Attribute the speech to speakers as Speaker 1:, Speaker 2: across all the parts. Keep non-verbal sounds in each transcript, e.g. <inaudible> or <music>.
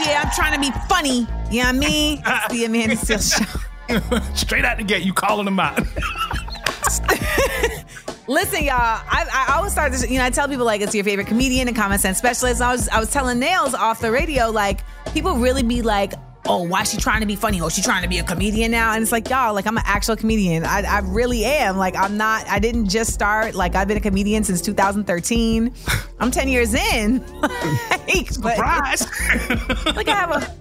Speaker 1: y'all. It's Amanda Seales right here. I'm trying to be funny. You know what I mean? <laughs> It's the Amanda Seales Show. <laughs>
Speaker 2: Straight out the gate, you calling them out. <laughs>
Speaker 1: Listen, y'all. I, I always start this. You know, I tell people like it's your favorite comedian and common sense specialist. I was I was telling Nailz off the radio like people really be like, oh, why is she trying to be funny? Oh, she trying to be a comedian now? And it's like, y'all, like I'm an actual comedian. I, I really am. Like I'm not. I didn't just start. Like I've been a comedian since 2013. <laughs> I'm 10 years in. <laughs> like,
Speaker 2: Surprise! <laughs>
Speaker 1: like I have a.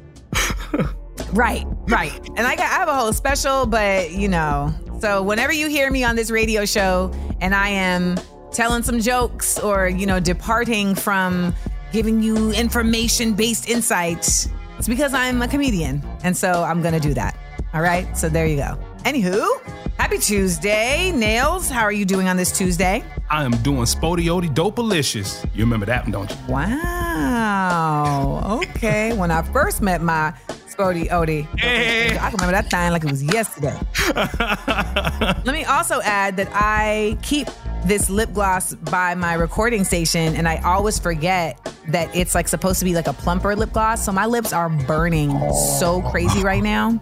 Speaker 1: Right, right. And I got I have a whole special, but you know, so whenever you hear me on this radio show and I am telling some jokes or, you know, departing from giving you information based insights, it's because I'm a comedian. And so I'm going to do that. All right. So there you go. Anywho, happy Tuesday. Nailz, how are you doing on this Tuesday?
Speaker 2: I am doing Spodioti Dopalicious. You remember that one, don't you?
Speaker 1: Wow. Okay. when I first met my Spody Odie.
Speaker 2: Hey.
Speaker 1: I can remember that thing like it was yesterday. <laughs> Let me also add that I keep this lip gloss by my recording station, and I always forget that it's like supposed to be like a plumper lip gloss. So my lips are burning so crazy right now.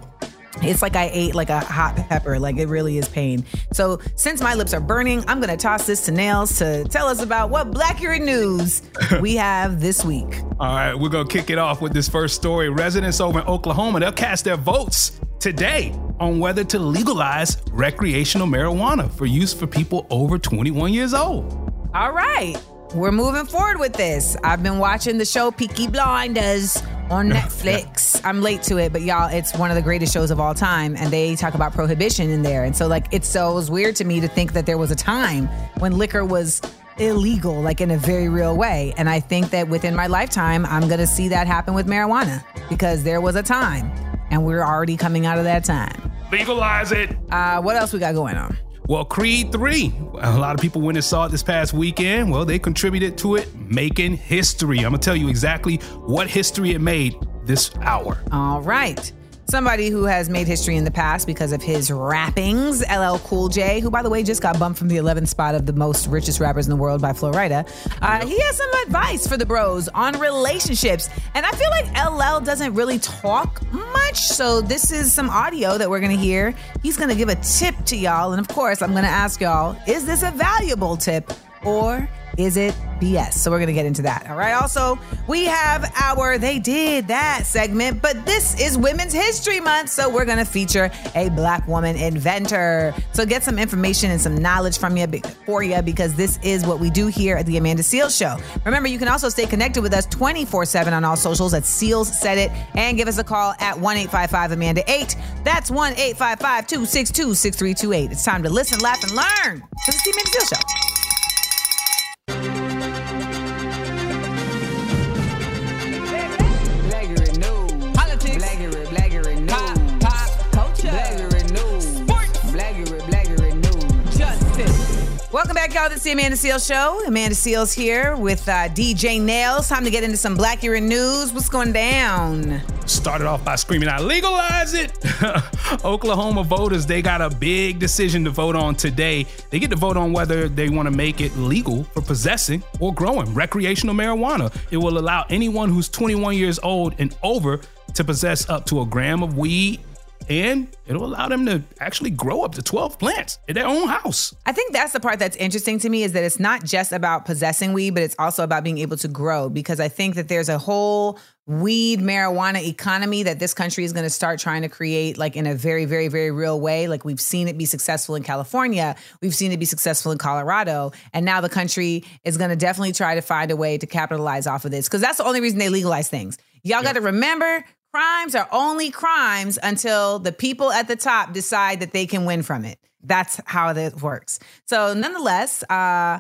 Speaker 1: It's like I ate like a hot pepper. Like it really is pain. So since my lips are burning, I'm gonna toss this to Nailz to tell us about what Blackurate news we have this week. <laughs>
Speaker 2: All right, we're gonna kick it off with this first story. Residents over in Oklahoma, they'll cast their votes today on whether to legalize recreational marijuana for use for people over 21 years old.
Speaker 1: All right. We're moving forward with this. I've been watching the show Peaky Blinders on Netflix. I'm late to it, but y'all, it's one of the greatest shows of all time. And they talk about prohibition in there. And so, like, it's so it was weird to me to think that there was a time when liquor was illegal, like in a very real way. And I think that within my lifetime, I'm going to see that happen with marijuana because there was a time and we're already coming out of that time.
Speaker 2: Legalize it.
Speaker 1: Uh, what else we got going on?
Speaker 2: Well, Creed 3, a lot of people went and saw it this past weekend. Well, they contributed to it making history. I'm going to tell you exactly what history it made this hour.
Speaker 1: All right. Somebody who has made history in the past because of his rappings, LL Cool J, who, by the way, just got bumped from the 11th spot of the most richest rappers in the world by Flo Rida. Uh, he has some advice for the bros on relationships. And I feel like LL doesn't really talk much. So this is some audio that we're going to hear. He's going to give a tip to y'all. And of course, I'm going to ask y'all is this a valuable tip or is it BS? So we're going to get into that. All right. Also, we have our They Did That segment, but this is Women's History Month. So we're going to feature a Black woman inventor. So get some information and some knowledge from you for you because this is what we do here at the Amanda Seales Show. Remember, you can also stay connected with us 24 7 on all socials at Seales Said It and give us a call at 1 855 Amanda 8. That's 1 855 262 6328. It's time to listen, laugh, and learn. The Amanda Seales Show.
Speaker 3: Blaggery
Speaker 1: back, y'all, to the Amanda Seales Show. Amanda Seales here with uh, DJ Nailz. Time to get into some Blackurate news. What's going down?
Speaker 2: Started off by screaming I legalize it! <laughs> Oklahoma voters, they got a big decision to vote on today. They get to vote on whether they want to make it legal for possessing or growing recreational marijuana. It will allow anyone who's 21 years old and over to possess up to a gram of weed, and it'll allow them to actually grow up to 12 plants in their own house.
Speaker 1: I think that's the part that's interesting to me is that it's not just about possessing weed, but it's also about being able to grow because I think that there's a whole weed marijuana economy that this country is going to start trying to create like in a very very very real way. Like we've seen it be successful in California. We've seen it be successful in Colorado. And now the country is going to definitely try to find a way to capitalize off of this because that's the only reason they legalize things. Y'all got to remember crimes are only crimes until the people at the top decide that they can win from it that's how that works so nonetheless uh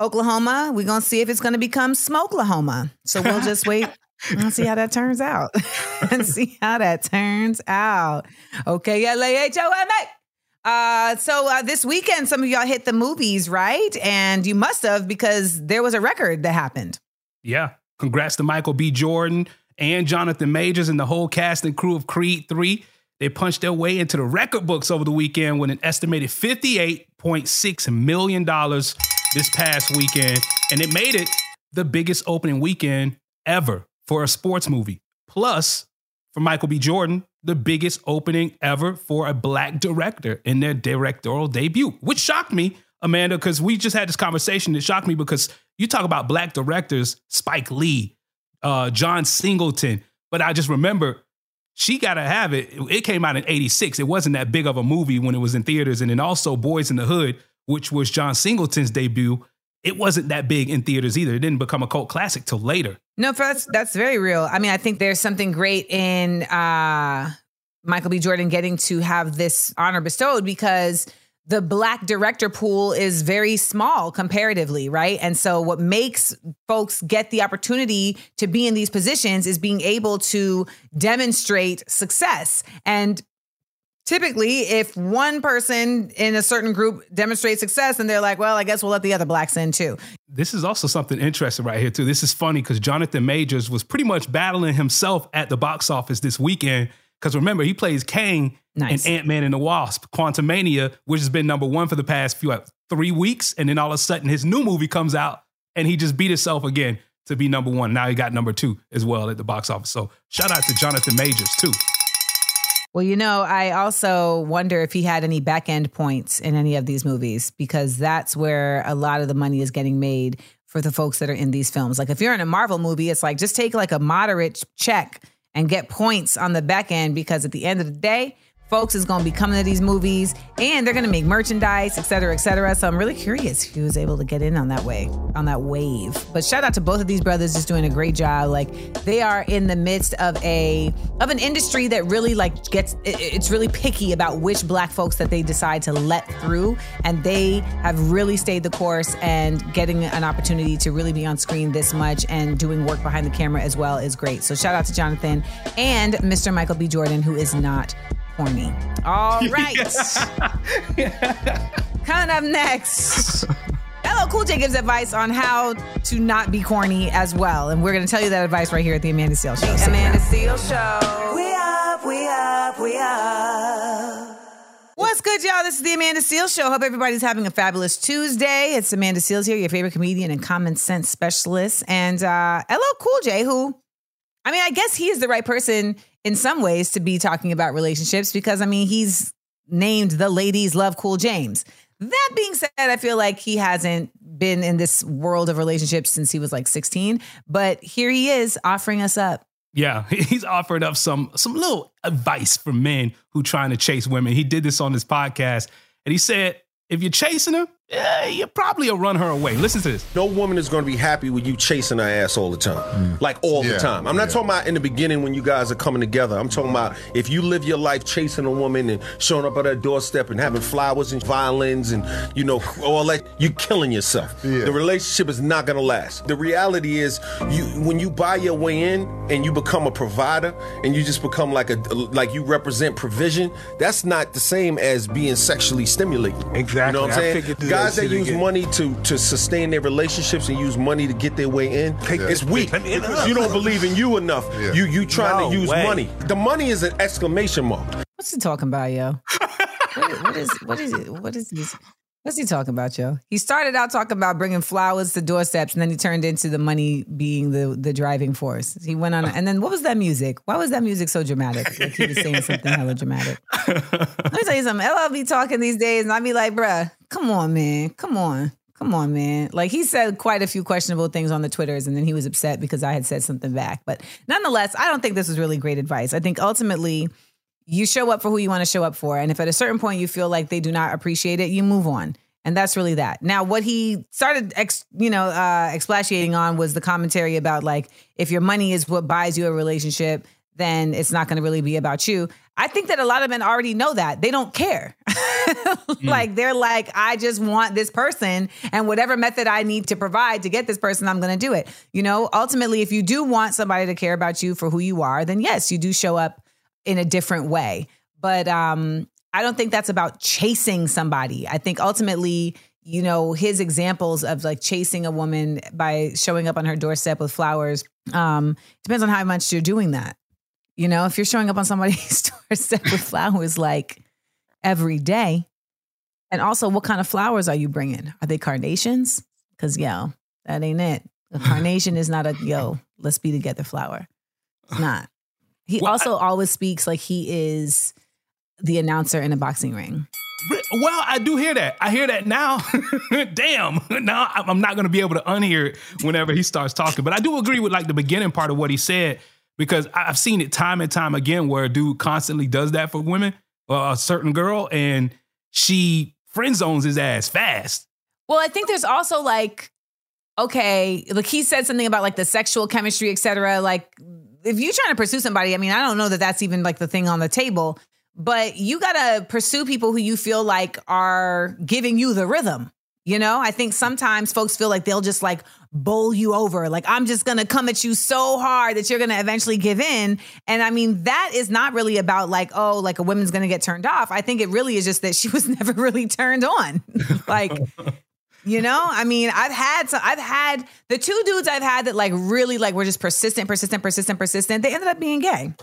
Speaker 1: Oklahoma, we're gonna see if it's gonna become Smokelahoma. So we'll just wait <laughs> and see how that turns out. <laughs> and see how that turns out. Okay, L-A-H-O-M-A. Uh, so uh, this weekend, some of y'all hit the movies, right? And you must have because there was a record that happened.
Speaker 2: Yeah. Congrats to Michael B. Jordan and Jonathan Majors and the whole cast and crew of Creed 3. They punched their way into the record books over the weekend with an estimated $58.6 million this past weekend. And it made it the biggest opening weekend ever for a sports movie. Plus, for Michael B. Jordan, the biggest opening ever for a black director in their directorial debut, which shocked me, Amanda, because we just had this conversation. It shocked me because you talk about black directors, Spike Lee, uh, John Singleton, but I just remember she got to have it. It came out in 86. It wasn't that big of a movie when it was in theaters. And then also Boyz n the Hood, which was John Singleton's debut. It wasn't that big in theaters either. It didn't become a cult classic till later.
Speaker 1: No, that's that's very real. I mean, I think there's something great in uh, Michael B. Jordan getting to have this honor bestowed because the black director pool is very small comparatively, right? And so what makes folks get the opportunity to be in these positions is being able to demonstrate success. And typically if one person in a certain group demonstrates success then they're like, well, I guess we'll let the other blacks in too.
Speaker 2: This is also something interesting right here too. This is funny because Jonathan Majors was pretty much battling himself at the box office this weekend. Because remember, he plays Kang
Speaker 1: Nice.
Speaker 2: in Ant Man and the Wasp, Quantumania, which has been number one for the past few like, three weeks, and then all of a sudden his new movie comes out and he just beat himself again to be number one. Now he got number two as well at the box office. So shout out to Jonathan Majors too.
Speaker 1: Well, you know, I also wonder if he had any back end points in any of these movies because that's where a lot of the money is getting made for the folks that are in these films. Like if you're in a Marvel movie, it's like just take like a moderate check and get points on the back end because at the end of the day, folks is going to be coming to these movies and they're going to make merchandise, et cetera, et cetera. So I'm really curious he was able to get in on that way, on that wave. But shout out to both of these brothers just doing a great job. Like they are in the midst of a of an industry that really like gets it- it's really picky about which black folks that they decide to let through and they have really stayed the course and getting an opportunity to really be on screen this much and doing work behind the camera as well is great. So shout out to Jonathan and Mr. Michael B. Jordan who is not corny. All <laughs> right. Coming up next. <laughs> LL Cool J gives advice on how to not be corny as well. And we're going to tell you that advice right here at the Amanda Seal Show. Stick around.
Speaker 3: Seal Show.
Speaker 4: We up, we up, we up.
Speaker 1: What's good, y'all? This is the Amanda Seales Show. Hope everybody's having a fabulous Tuesday. It's Amanda Seales here, your favorite comedian and common sense specialist. And uh, LL Cool J, who, I mean, I guess he is the right person in some ways to be talking about relationships because, I mean, he's named the ladies love Cool James. That being said, I feel like he hasn't been in this world of relationships since he was like 16, but here he is offering us up.
Speaker 2: Yeah, <laughs> he's offered up some some little advice for men who trying to chase women. He did this on his podcast, and he said, if you're chasing her, yeah, you probably will run her away. Listen to this.
Speaker 5: No woman is going to be happy with you chasing her ass all the time. Mm. Like all
Speaker 6: Yeah,
Speaker 5: the time. I'm not
Speaker 6: yeah.
Speaker 5: talking about in the beginning when you guys are coming together. I'm talking about if you live your life chasing a woman and showing up at her doorstep and having flowers and violins and, you know, all that, you're killing yourself.
Speaker 6: Yeah.
Speaker 5: The relationship is not going to last. The reality is, you when you buy your way in and you become a provider and you just become like a like you represent provision, that's not the same as being sexually stimulated.
Speaker 6: Exactly.
Speaker 5: You know what I'm
Speaker 6: I
Speaker 5: saying?
Speaker 6: Figured
Speaker 5: Guys
Speaker 6: that
Speaker 5: that use
Speaker 6: again.
Speaker 5: money to to sustain their relationships and use money to get their way in,
Speaker 6: Take
Speaker 5: it's weak
Speaker 6: let me in
Speaker 5: because you don't believe in you enough.
Speaker 6: Yeah.
Speaker 5: You you trying
Speaker 6: No
Speaker 5: to use
Speaker 6: way.
Speaker 5: money. The money is an exclamation mark.
Speaker 1: What's he talking about, yo? <laughs> what, what is what is it? What is he? What's he talking about, yo? He started out talking about bringing flowers to doorsteps, and then he turned into the money being the the driving force. He went on, and then what was that music? Why was that music so dramatic? Like he was saying something hella dramatic. <laughs> Let me tell you something. LL be talking these days, and I be like, bruh, come on, man, come on. Come on, man. Like he said quite a few questionable things on the Twitters, and then he was upset because I had said something back. But nonetheless, I don't think this was really great advice. I think ultimately you show up for who you want to show up for. And if at a certain point you feel like they do not appreciate it, you move on. And that's really that. Now, what he started, ex, you know, uh, expatiating on was the commentary about like, if your money is what buys you a relationship, then it's not going to really be about you. I think that a lot of men already know that. They don't care. <laughs> like, they're like, I just want this person, and whatever method I need to provide to get this person, I'm going to do it. You know, ultimately, if you do want somebody to care about you for who you are, then yes, you do show up in a different way. But um, I don't think that's about chasing somebody. I think ultimately, you know, his examples of like chasing a woman by showing up on her doorstep with flowers um, depends on how much you're doing that. You know, if you're showing up on somebody's <laughs> doorstep with flowers like every day, and also what kind of flowers are you bringing? Are they carnations? Because, yo, that ain't it. A <laughs> carnation is not a yo, let's be together flower. It's uh, not. He
Speaker 2: Well,
Speaker 1: also always speaks like he is the announcer in a boxing ring.
Speaker 2: Well, I do hear that. I hear that now. <laughs> Damn. Now I'm not going to be able to unhear it whenever he starts talking. But I do agree with like the beginning part of what he said because I've seen it time and time again where a dude constantly does that for women or a certain girl and she friend zones his ass fast.
Speaker 1: Well, I think there's also like, okay, like he said something about like the sexual chemistry, et cetera. Like, if you're trying to pursue somebody, I mean, I don't know that that's even like the thing on the table, but you gotta pursue people who you feel like are giving you the rhythm. You know, I think sometimes folks feel like they'll just like bowl you over. Like, I'm just gonna come at you so hard that you're gonna eventually give in. And I mean, that is not really about like, oh, like a woman's gonna get turned off. I think it really is just that she <laughs> was never really turned on. <laughs> like, you know, I mean, I've had some, I've had the two dudes I've had that like really like were just persistent, persistent, persistent, persistent. They ended up being gay,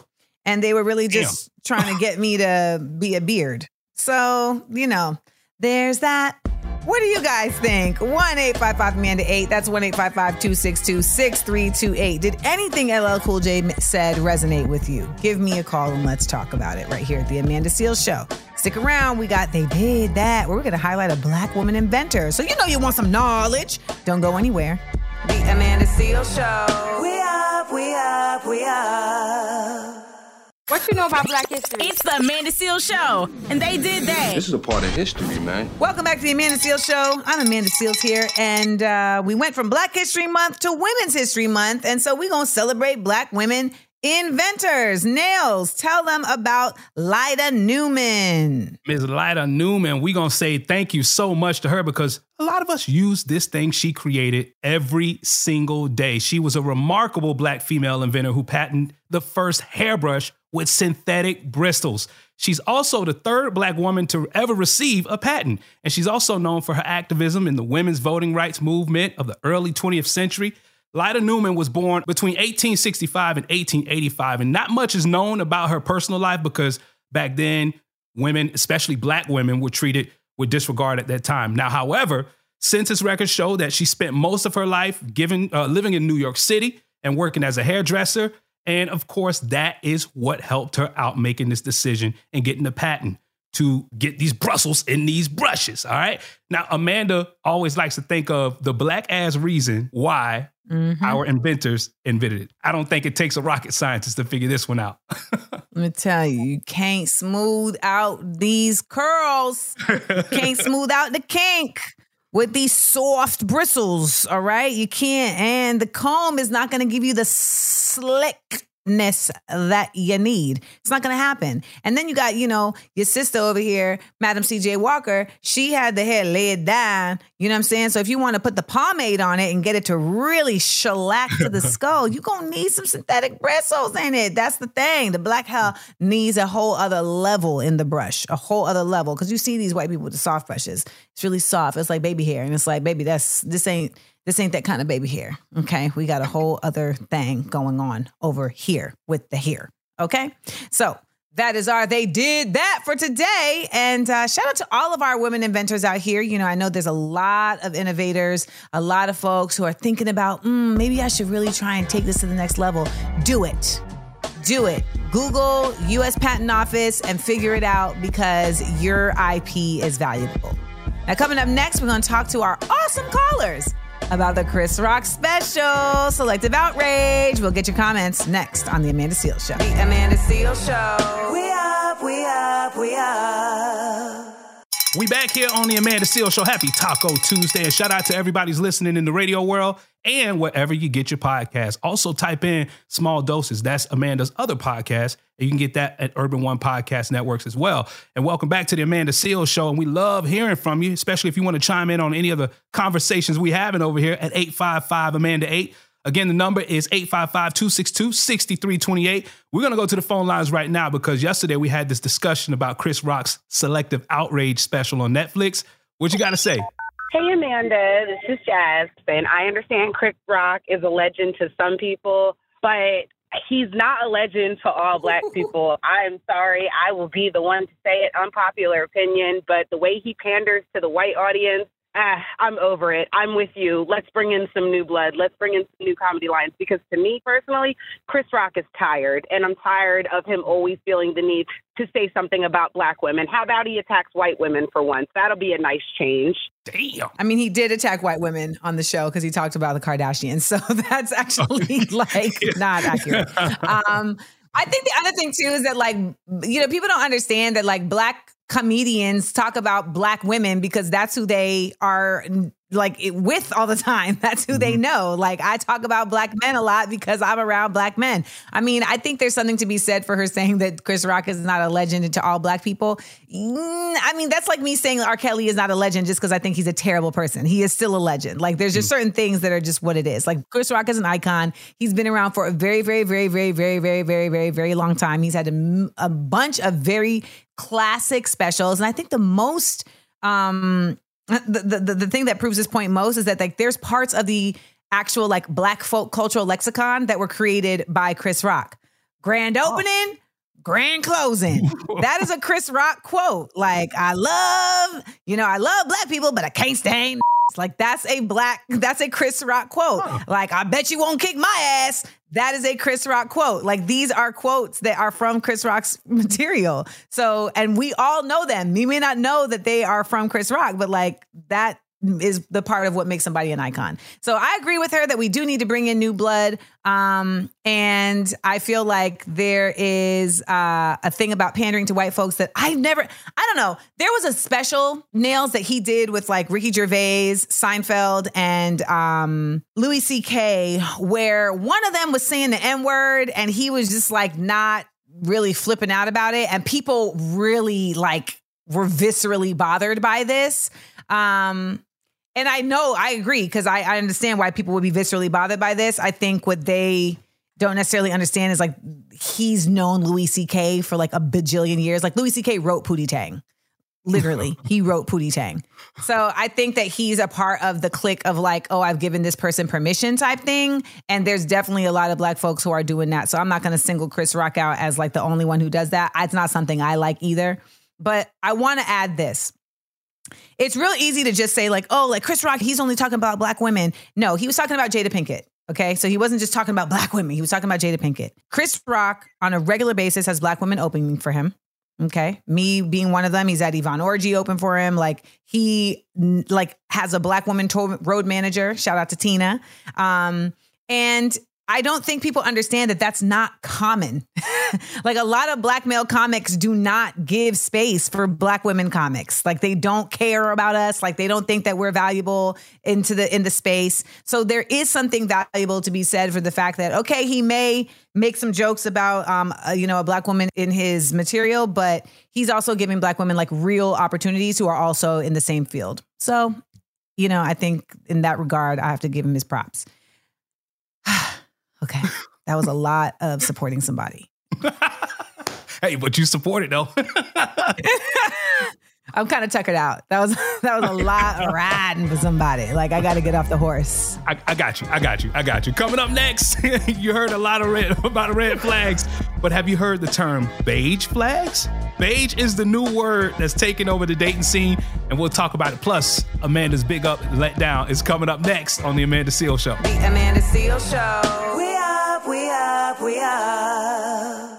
Speaker 1: and they were really just trying to get me to be a beard. So you know, there's that. What do you guys think? 1 855 Amanda 8. That's 1 855 262 6328. Did anything LL Cool J said resonate with you? Give me a call and let's talk about it right here at The Amanda Seales Show. Stick around. We got They Did That, we're going to highlight a black woman inventor. So you know you want some knowledge. Don't go anywhere. The Amanda Seales Show.
Speaker 4: We up, we up, we up.
Speaker 6: What you know about Black History?
Speaker 7: It's the Amanda Seal Show, and they did that.
Speaker 8: This is a part of history, man.
Speaker 1: Welcome back to the Amanda Seales Show. I'm Amanda Seales here, and uh, we went from Black History Month to Women's History Month, and so we're gonna celebrate Black women inventors. Nailz, tell them about Lyda Newman.
Speaker 2: Ms. Lyda Newman, we're gonna say thank you so much to her because a lot of us use this thing she created every single day. She was a remarkable black female inventor who patented the first hairbrush with synthetic bristles. She's also the third black woman to ever receive a patent, and she's also known for her activism in the women's voting rights movement of the early 20th century. Lyda Newman was born between 1865 and 1885, and not much is known about her personal life because back then, women, especially black women, were treated with disregard at that time. Now, however, census records show that she spent most of her life given, uh, living in New York City and working as a hairdresser. And of course, that is what helped her out making this decision and getting the patent to get these Brussels in these brushes. All right. Now, Amanda always likes to think of the black ass reason why mm-hmm. our inventors invented it. I don't think it takes a rocket scientist to figure this one out. <laughs>
Speaker 1: Let me tell you, you can't smooth out these curls. Can't <laughs> smooth out the kink with these soft bristles. All right, you can't, and the comb is not going to give you the slickness that you need. It's not going to happen. And then you got, you know, your sister over here, Madam C.J. Walker. She had the hair laid down. You know what I'm saying? So if you want to put the pomade on it and get it to really shellac to the <laughs> skull, you're going to need some synthetic bristles in it. That's the thing. The black hair needs a whole other level in the brush, a whole other level. Because you see these white people with the soft brushes. It's really soft. It's like baby hair. And it's like, baby, that's this ain't this ain't that kind of baby hair. Okay. We got a whole other thing going on over here with the hair. Okay. So that is our they did that for today and uh, shout out to all of our women inventors out here you know i know there's a lot of innovators a lot of folks who are thinking about mm, maybe i should really try and take this to the next level do it do it google us patent office and figure it out because your ip is valuable now coming up next we're going to talk to our awesome callers about the Chris Rock special, Selective Outrage. We'll get your comments next on The Amanda Seal Show. The Amanda Seal Show.
Speaker 4: We up, we up, we up.
Speaker 2: We back here on the Amanda Seal Show. Happy Taco Tuesday. And shout out to everybody's listening in the radio world and wherever you get your podcast. Also type in Small Doses. That's Amanda's other podcast. And you can get that at Urban One Podcast Networks as well. And welcome back to the Amanda Seal Show. And we love hearing from you, especially if you want to chime in on any of the conversations we having over here at 855 Amanda 8. Again, the number is 855-262-6328. We're going to go to the phone lines right now because yesterday we had this discussion about Chris Rock's Selective Outrage special on Netflix. What you got to say?
Speaker 6: Hey, Amanda. This is Jasmine. I understand Chris Rock is a legend to some people, but he's not a legend to all black <laughs> people. I'm sorry. I will be the one to say it, unpopular opinion, but the way he panders to the white audience, ah, I'm over it. I'm with you. Let's bring in some new blood. Let's bring in some new comedy lines because to me personally, Chris Rock is tired and I'm tired of him always feeling the need to say something about black women. How about he attacks white women for once? That'll be a nice change.
Speaker 2: Damn.
Speaker 1: I mean, he did attack white women on the show because he talked about the Kardashians. <laughs> So that's actually <laughs> like not accurate. <laughs> Um, I think the other thing too is that like you know people don't understand that like black comedians talk about black women because that's who they are like with all the time. <laughs> That's who they know. Like I talk about black men a lot because I'm around black men. I mean, I think there's something to be said for her saying that Chris Rock is not a legend to all black people. Mm, I mean, that's like me saying R. Kelly is not a legend just because I think he's a terrible person. He is still a legend. Like there's just certain things that are just what it is. Like Chris Rock is an icon. He's been around for a very, very, very, very, very, very, very, very, very long time. He's had a, a bunch of very classic specials, and I think the most um the, the the thing that proves this point most is that like there's parts of the actual like black folk cultural lexicon that were created by Chris Rock. Grand opening, grand closing. <laughs> that is a Chris Rock quote. Like I love, you know, I love black people, but I can't stand like that's a black that's a Chris Rock quote. Like I bet you won't kick my ass. That is a Chris Rock quote. Like these are quotes that are from Chris Rock's <laughs> material. So, and we all know them. You may not know that they are from Chris Rock, but like that is the part of what makes somebody an icon. So I agree with her that we do need to bring in new blood. Um, and I feel like there is uh, a thing about pandering to white folks that I've never, I don't know. There was a special Nailz that he did with like Ricky Gervais, Seinfeld, and um, Louis C.K., where one of them was saying the N word and he was just like not really flipping out about it. And people really like were viscerally bothered by this. Um, and I know I agree because I, I understand why people would be viscerally bothered by this. I think what they don't necessarily understand is like he's known Louis C.K. for like a bajillion years. Like Louis C.K. wrote Pootie Tang. Literally, <laughs> he wrote Pootie Tang. So I think that he's a part of the clique of like, oh, I've given this person permission type thing. And there's definitely a lot of black folks who are doing that. So I'm not going to single Chris Rock out as like the only one who does that. It's not something I like either. But I want to add this it's real easy to just say like, oh, like Chris Rock, he's only talking about black women. No, he was talking about Jada Pinkett. Okay, so he wasn't just talking about <laughs> black women. He was talking about Jada Pinkett. Chris Rock on a regular basis has black women opening for him. Okay, me being one of them. He's at Yvonne Orji open for him. Like he like has a black woman road manager. Shout out to Tina. Um, and I don't think people understand that that's not common. <laughs> like a lot of black male comics do not give space for black women comics. Like they don't care about us. Like they don't think that we're valuable into the in the space. So there is something valuable to be said for the fact that okay, he may make some jokes about um uh, you know a black woman in his material, but he's also giving black women like real opportunities who are also in the same field. So, you know, I think in that regard, I have to give him his props. <sighs> Okay. <laughs> That was a lot of supporting somebody. <laughs>
Speaker 2: Hey, but you support it though. <laughs>
Speaker 1: I'm kind of tuckered out. That was <laughs> that was a lot of riding for somebody. Like I got to get off the horse.
Speaker 2: I, I got you. I got you. I got you. Coming up next, <laughs> you heard a lot of red <laughs> about red flags, but have you heard the term beige flags? Beige is the new word that's taking over the dating scene, and we'll talk about it. Plus, Amanda's big up and let down is coming up next on the Amanda Seal Show.
Speaker 1: The Amanda Seal Show.
Speaker 4: We up, we up, we up.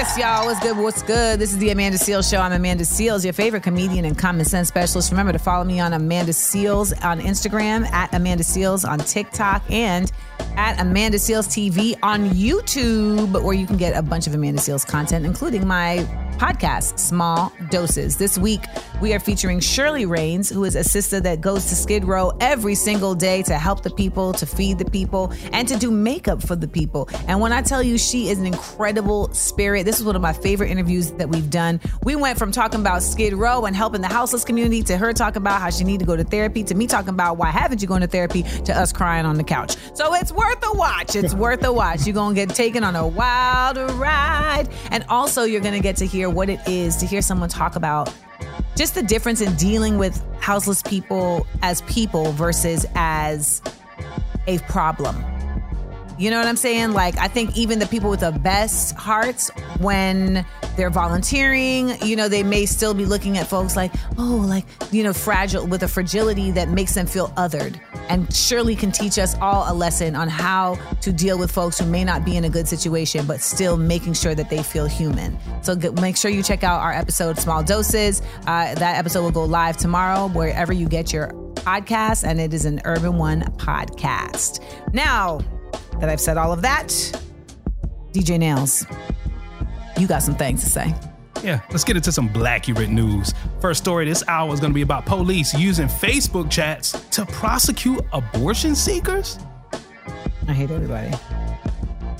Speaker 1: Yes, y'all. What's good? What's good? This is the Amanda Seales Show. I'm Amanda Seales, your favorite comedian and common sense specialist. Remember to follow me on Amanda Seales on Instagram, at Amanda Seales on TikTok, and at Amanda Seales TV on YouTube, where you can get a bunch of Amanda Seales content, including my podcast, Small Doses. This week, We are featuring Shirley Raines, who is a sister that goes to Skid Row every single day to help the people, to feed the people, and to do makeup for the people. And when I tell you she is an incredible spirit, this is one of my favorite interviews that we've done. We went from talking about Skid Row and helping the houseless community to her talking about how she need to go to therapy to me talking about why haven't you gone to therapy to us crying on the couch. So it's worth a watch. It's <laughs> worth a watch. You're going to get taken on a wild ride. And also you're going to get to hear what it is to hear someone talk about just the difference in dealing with houseless people as people versus as a problem. You know what I'm saying? Like, I think even the people with the best hearts, when they're volunteering, you know, they may still be looking at folks like, oh, like, you know, fragile with a fragility that makes them feel othered. And Shirley can teach us all a lesson on how to deal with folks who may not be in a good situation, but still making sure that they feel human. So make sure you check out our episode, Small Doses. Uh, that episode will go live tomorrow, wherever you get your podcast, and it is an Urban One podcast. Now, that I've said all of that, DJ Nailz, you got some things to say.
Speaker 2: Yeah, let's get into some Blackurate news. First story this hour is going to be about police using Facebook chats to prosecute abortion seekers.
Speaker 1: I hate everybody.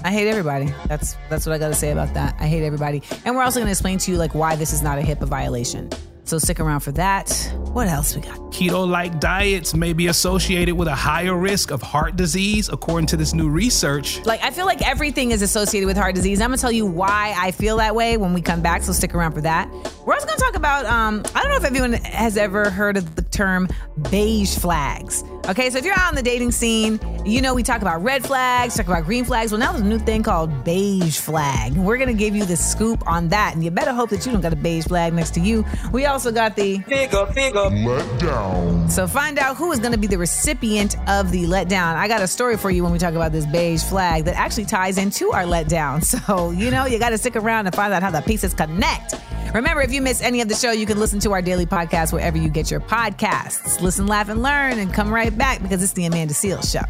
Speaker 1: I hate everybody. That's that's what I got to say about that. I hate everybody. And we're also going to explain to you like why this is not a HIPAA violation. So stick around for that. What else we got?
Speaker 2: Keto like diets may be associated with a higher risk of heart disease, according to this new research.
Speaker 1: Like I feel like everything is associated with heart disease. I'm gonna tell you why I feel that way when we come back. So stick around for that. We're also gonna talk about. Um, I don't know if everyone has ever heard of the term beige flags. Okay, so if you're out on the dating scene, you know we talk about red flags, talk about green flags. Well, now there's a new thing called beige flag. We're gonna give you the scoop on that, and you better hope that you don't got a beige flag next to you. We also got the
Speaker 8: Figure, figure.
Speaker 9: Let down.
Speaker 1: so find out who is going to be the recipient of the letdown. I got a story for you when we talk about this beige flag that actually ties into our letdown. <laughs> So you know you got to stick around and find out how the pieces connect. Remember, if you miss any of the show, you can listen to our daily podcast wherever you get your podcasts. Listen, laugh, and learn, and come right back because it's the Amanda Seales Show.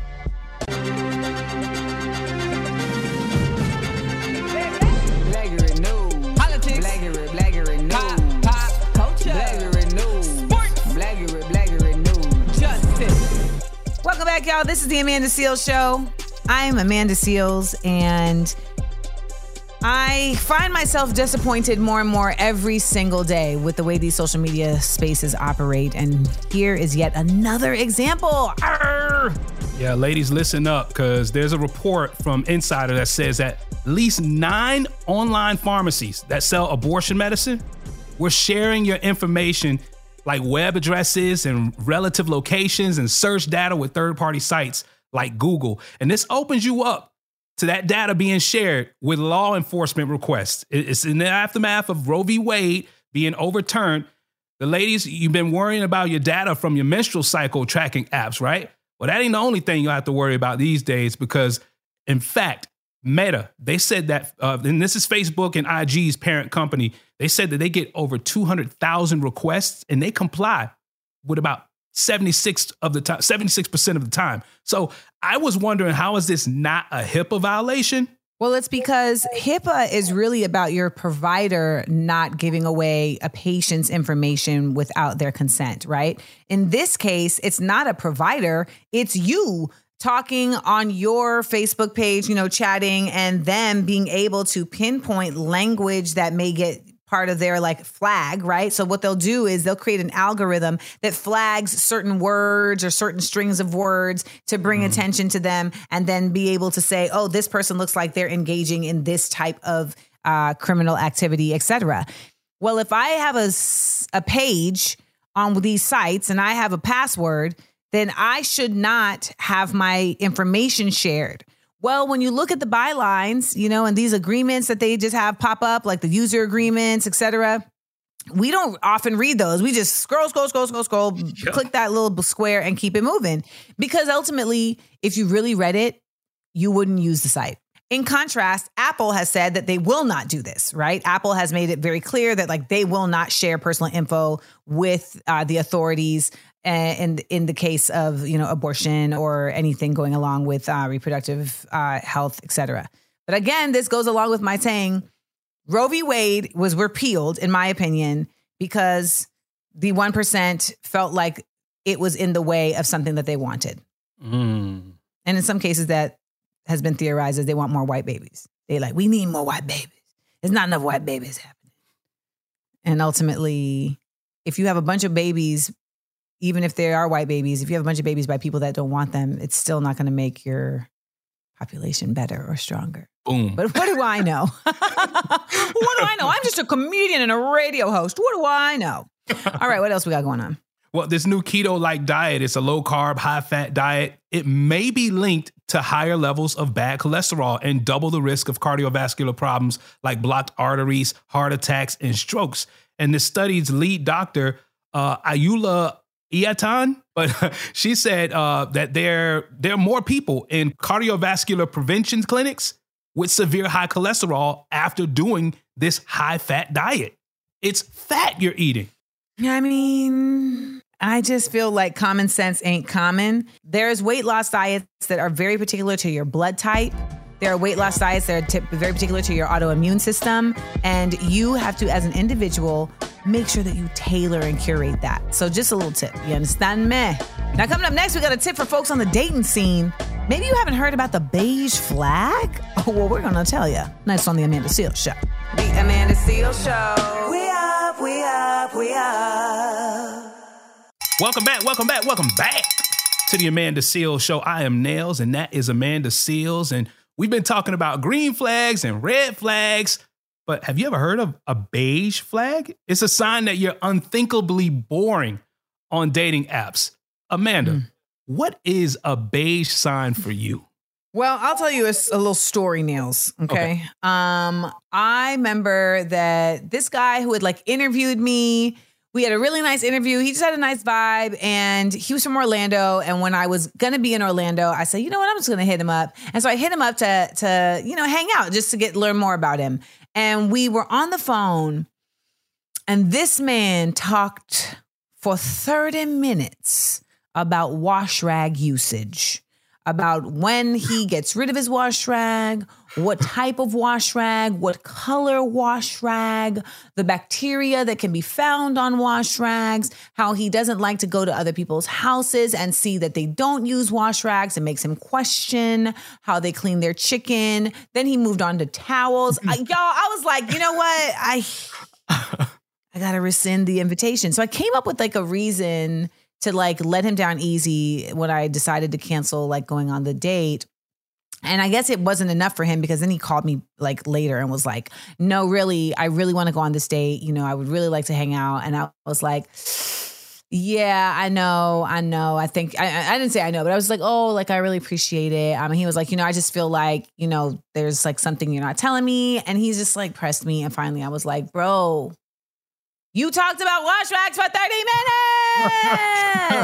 Speaker 3: Blaggery news. Politics. Blaggery, blaggery news. Pop, pop, culture. Blaggery news. Sports. Blaggery, blaggery news. Justice.
Speaker 1: Welcome back, y'all. This is the Amanda Seales Show. I'm Amanda Seales, and I find myself disappointed more and more every single day with the way these social media spaces operate. And here is yet another example. Arr!
Speaker 2: Yeah, ladies, listen up because there's a report from Insider that says that at least nine online pharmacies that sell abortion medicine were sharing your information like web addresses and relative locations and search data with third party sites like Google. And this opens you up to that data being shared with law enforcement requests. It's in the aftermath of Roe v. Wade being overturned. The ladies, you've been worrying about your data from your menstrual cycle tracking apps, right? Well, that ain't the only thing you have to worry about these days because, in fact, Meta, they said that, uh, and this is Facebook and IG's parent company, they said that they get over 200,000 requests and they comply with about 76 of the time, 76% of the time. So I was wondering, how is this not a HIPAA violation?
Speaker 1: Well, it's because HIPAA is really about your provider not giving away a patient's information without their consent, right? In this case, it's not a provider, it's you talking on your Facebook page, you know, chatting and them being able to pinpoint language that may get part of their like flag, right? So what they'll do is they'll create an algorithm that flags certain words or certain strings of words to bring attention to them and then be able to say, "Oh, this person looks like they're engaging in this type of uh, criminal activity, etc." Well, if I have a a page on these sites and I have a password, then I should not have my information shared. Well, when you look at the bylines, you know, and these agreements that they just have pop up, like the user agreements, et cetera, we don't often read those. We just scroll, scroll, scroll, scroll, scroll, <laughs> click that little square and keep it moving. Because ultimately, if you really read it, you wouldn't use the site. In contrast, Apple has said that they will not do this, right? Apple has made it very clear that like they will not share personal info with uh, the authorities uh, in in the case of you know abortion or anything going along with uh, reproductive uh, health, et cetera. But again, this goes along with my saying Roe v. Wade was repealed, in my opinion, because the 1% felt like it was in the way of something that they wanted.
Speaker 2: Mm.
Speaker 1: And in some cases, that has been theorized as they want more white babies. They like, we need more white babies. There's not enough white babies happening. And ultimately, if you have a bunch of babies, even if they are white babies, if you have a bunch of babies by people that don't want them, it's still not going to make your population better or stronger.
Speaker 2: Boom.
Speaker 1: But what do I know? <laughs> what do I know? I'm just a comedian and a radio host. What do I know? All right, what else we got going on?
Speaker 2: Well, this new keto like diet, it's a low carb, high fat diet. It may be linked to higher levels of bad cholesterol and double the risk of cardiovascular problems like blocked arteries, heart attacks, and strokes. And the study's lead doctor, uh, Iulia Iatan, but <laughs> she said uh, that there, there are more people in cardiovascular prevention clinics with severe high cholesterol after doing this high fat diet. It's fat you're eating.
Speaker 1: I mean, I just feel like common sense ain't common. There's weight loss diets that are very particular to your blood type. There are weight loss diets that are tip- very particular to your autoimmune system. And you have to, as an individual, make sure that you tailor and curate that. So, just a little tip. You understand me? Now, coming up next, we got a tip for folks on the dating scene. Maybe you haven't heard about the beige flag? <laughs> Oh, well, we're going to tell you. Next on The Amanda Seales Show.
Speaker 3: The Amanda Seal Show.
Speaker 4: We up, we up, we up.
Speaker 2: Welcome back, welcome back, welcome back to the Amanda Seales Show. I am Nailz, and that is Amanda Seales. And we've been talking about green flags and red flags. But have you ever heard of a beige flag? It's a sign that you're unthinkably boring on dating apps. Amanda, what is a beige sign for you?
Speaker 1: Well, I'll tell you a little story, Nailz. Okay? Um, I remember that this guy who had like interviewed me. We had a really nice interview. He just had a nice vibe, and he was from Orlando. And when I was gonna be in Orlando, I said, you know what, I'm just gonna hit him up. And so I hit him up to to you know hang out just to get learn more about him. And we were on the phone, and this man talked for 30 minutes about wash rag usage, about when he gets rid of his wash rag, what type of wash rag, what color wash rag, the bacteria that can be found on wash rags, how he doesn't like to go to other people's houses and see that they don't use wash rags. It makes him question how they clean their chicken. Then he moved on to towels. I, <laughs> y'all, I was like, you know what? I I gotta rescind the invitation. So I came up with like a reason to like let him down easy when I decided to cancel like going on the date. And I guess it wasn't enough for him because then he called me like later and was like, no, really, I really want to go on this date. You know, I would really like to hang out. And I was like, yeah, I know, I know. I think I, I- I didn't say I know, but I was like, oh, like I really appreciate it. Um, and he was like, you know, I just feel like, you know, there's like something you're not telling me. And he's just like pressed me. And finally I was like, bro, you talked about wash rags for 30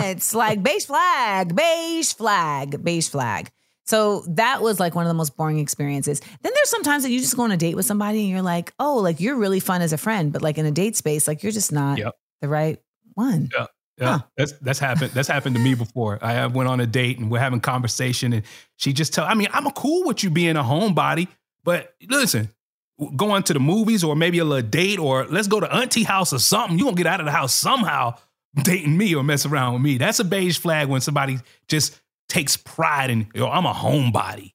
Speaker 1: minutes. <laughs> like beige flag, beige flag, beige flag. So that was like one of the most boring experiences. Then there's sometimes that you just go on a date with somebody and you're like, oh, like you're really fun as a friend, but like in a date space, like you're just not
Speaker 2: Yep.
Speaker 1: the right one.
Speaker 2: Yeah. Yeah, that's that's happened. That's happened to me before. I went on a date and we're having conversation, and she just tell. I mean, I'm cool with you being a homebody, but listen, going to the movies or maybe a little date or let's go to auntie house or something. You gonna get out of the house somehow, dating me or mess around with me. That's a beige flag when somebody just takes pride in. Yo, I'm a homebody.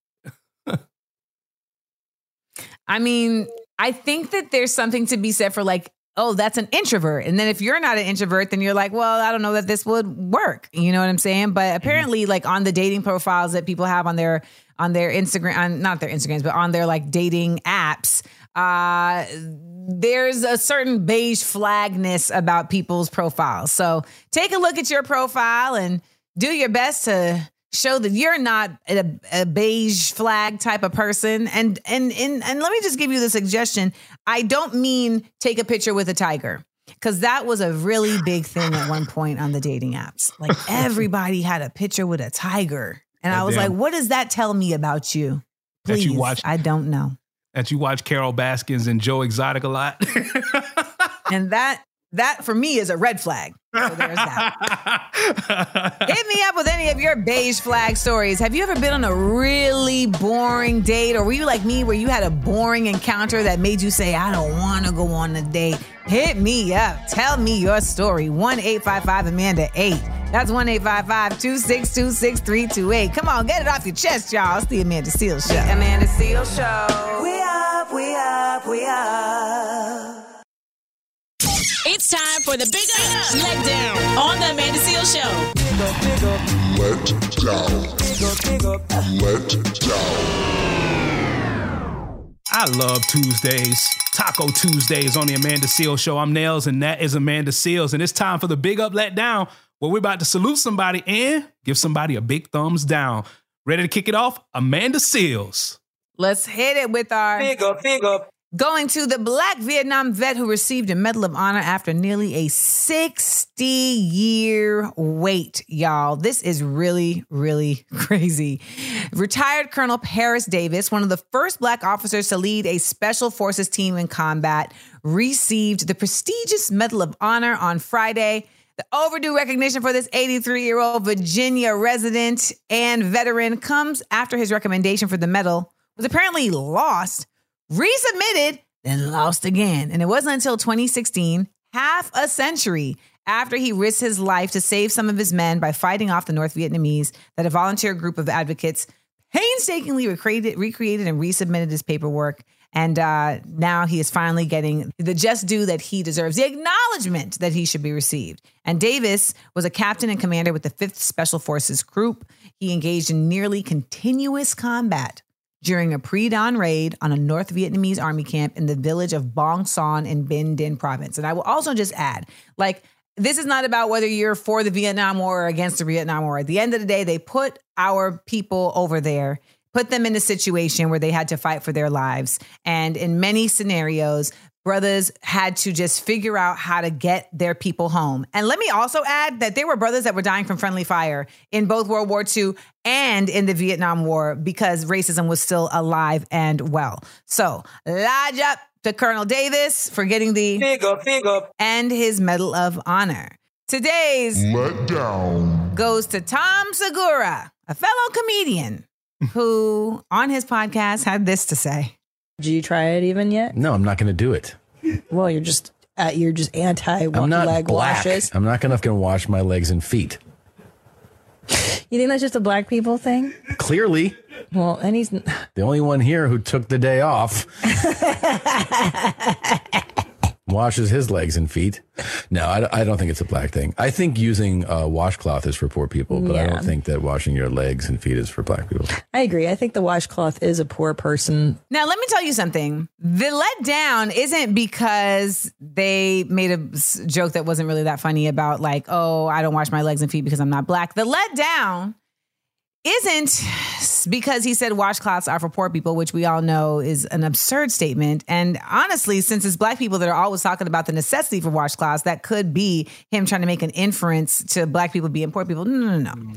Speaker 1: I mean, I think that there's something to be said for like, oh, that's an introvert. And then if you're not an introvert, then you're like, well, I don't know that this would work. You know what I'm saying? But apparently, like on the dating profiles that people have on their on their Instagram, on, not their Instagrams, but on their like dating apps, uh, there's a certain beige flagness about people's profiles. So take a look at your profile and do your best to show that you're not a, a beige flag type of person. And, and and and let me just give you the suggestion. I don't mean take a picture with a tiger. Cause that was a really big thing at one point on the dating apps. Like <laughs> everybody had a picture with a tiger. And I was like, what does that tell me about you?
Speaker 2: That
Speaker 1: Please.
Speaker 2: you watch-
Speaker 1: I don't know.
Speaker 2: That you watch Carol Baskins and Joe Exotic a lot. <laughs>
Speaker 1: And that that for me is a red flag. So there's that. <laughs> Hit me up with any of your beige flag stories. Have you ever been on a really boring date, or were you like me where you had a boring encounter that made you say, I don't want to go on a date? Hit me up. Tell me your story. 1 855 Amanda 8. That's 1 855 262 6328. Come on, get it off your chest, y'all. It's the Amanda Seales Show.
Speaker 3: Amanda Seal Show.
Speaker 4: We up, we up, we up.
Speaker 7: It's time for the Big Up Let Down on the Amanda Seales Show. Big up, big up.
Speaker 8: Let down. Big up, big up. Let down.
Speaker 2: I love Tuesdays. Taco Tuesdays on the Amanda Seales Show. I'm Nailz, and that is Amanda Seales. And it's time for the Big Up Let Down, where we're about to salute somebody and give somebody a big thumbs down. Ready to kick it off? Amanda Seales.
Speaker 1: Let's hit it with our
Speaker 9: Big up, big up.
Speaker 1: Going to the black Vietnam vet who received a Medal of Honor after nearly a 60 year wait, y'all. This is really, really <laughs> crazy. Retired Colonel Paris Davis, one of the first black officers to lead a special forces team in combat, received the prestigious Medal of Honor on Friday. The overdue recognition for this 83 year old Virginia resident and veteran comes after his recommendation for the medal was apparently lost resubmitted, then lost again. And it wasn't until 2016, half a century after he risked his life to save some of his men by fighting off the North Vietnamese, that a volunteer group of advocates painstakingly recreated, recreated and resubmitted his paperwork. And uh, now he is finally getting the just due that he deserves, the acknowledgement that he should be received. And Davis was a captain and commander with the 5th Special Forces Group. He engaged in nearly continuous combat during a pre-dawn raid on a North Vietnamese army camp in the village of Bong Son in Binh Dinh province. And I will also just add, like, this is not about whether you're for the Vietnam War or against the Vietnam War. At the end of the day, they put our people over there, put them in a situation where they had to fight for their lives. And in many scenarios, brothers had to just figure out how to get their people home. And let me also add that there were brothers that were dying from friendly fire in both World War II and in the Vietnam War because racism was still alive and well. So, lodge up to Colonel Davis for getting the
Speaker 9: Big up, big up.
Speaker 1: and his Medal of Honor. Today's
Speaker 8: Let down.
Speaker 1: goes to Tom Segura, a fellow comedian who on his podcast had this to say.
Speaker 10: Did you try it even yet?
Speaker 11: No, I'm not going to do it.
Speaker 10: Well, you're just uh, you're just anti
Speaker 11: I'm not
Speaker 10: leg
Speaker 11: black.
Speaker 10: washes.
Speaker 11: I'm not going to wash my legs and feet.
Speaker 10: You think that's just a black people thing?
Speaker 11: Clearly,
Speaker 10: Well, and he's
Speaker 11: the only one here who took the day off <laughs> washes his legs and feet. No, I, I don't think it's a black thing. I think using a washcloth is for poor people, but I don't think that washing your legs and feet is for black people.
Speaker 10: I agree. I think the washcloth is a poor person.
Speaker 1: Now, let me tell you something. The letdown isn't because they made a joke that wasn't really that funny about, like, oh, I don't wash my legs and feet because I'm not black. The letdown isn't because he said washcloths are for poor people, which we all know is an absurd statement. And honestly, since it's black people that are always talking about the necessity for washcloths, that could be him trying to make an inference to black people being poor people. No, no, no, no mm-hmm.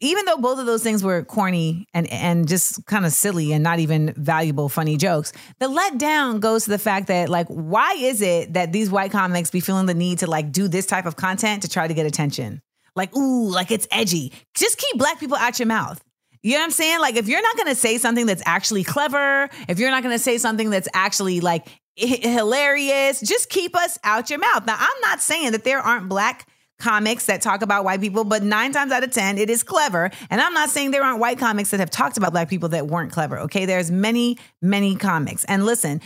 Speaker 1: even though both of those things were corny and and just kind of silly and not even valuable funny jokes the letdown goes to the fact that like why is it that these white comics be feeling the need to like do this type of content to try to get attention like ooh like it's edgy just keep black people out your mouth you know what I'm saying? Like, if you're not to say something that's actually clever, if you're not to say something that's actually like hilarious, just keep us out your mouth. Now, I'm not saying that there aren't black comics that talk about white people, but nine times out of 10, it is clever. And I'm not saying there aren't white comics that have talked about black people that weren't clever. Okay. There's many, many comics. And listen,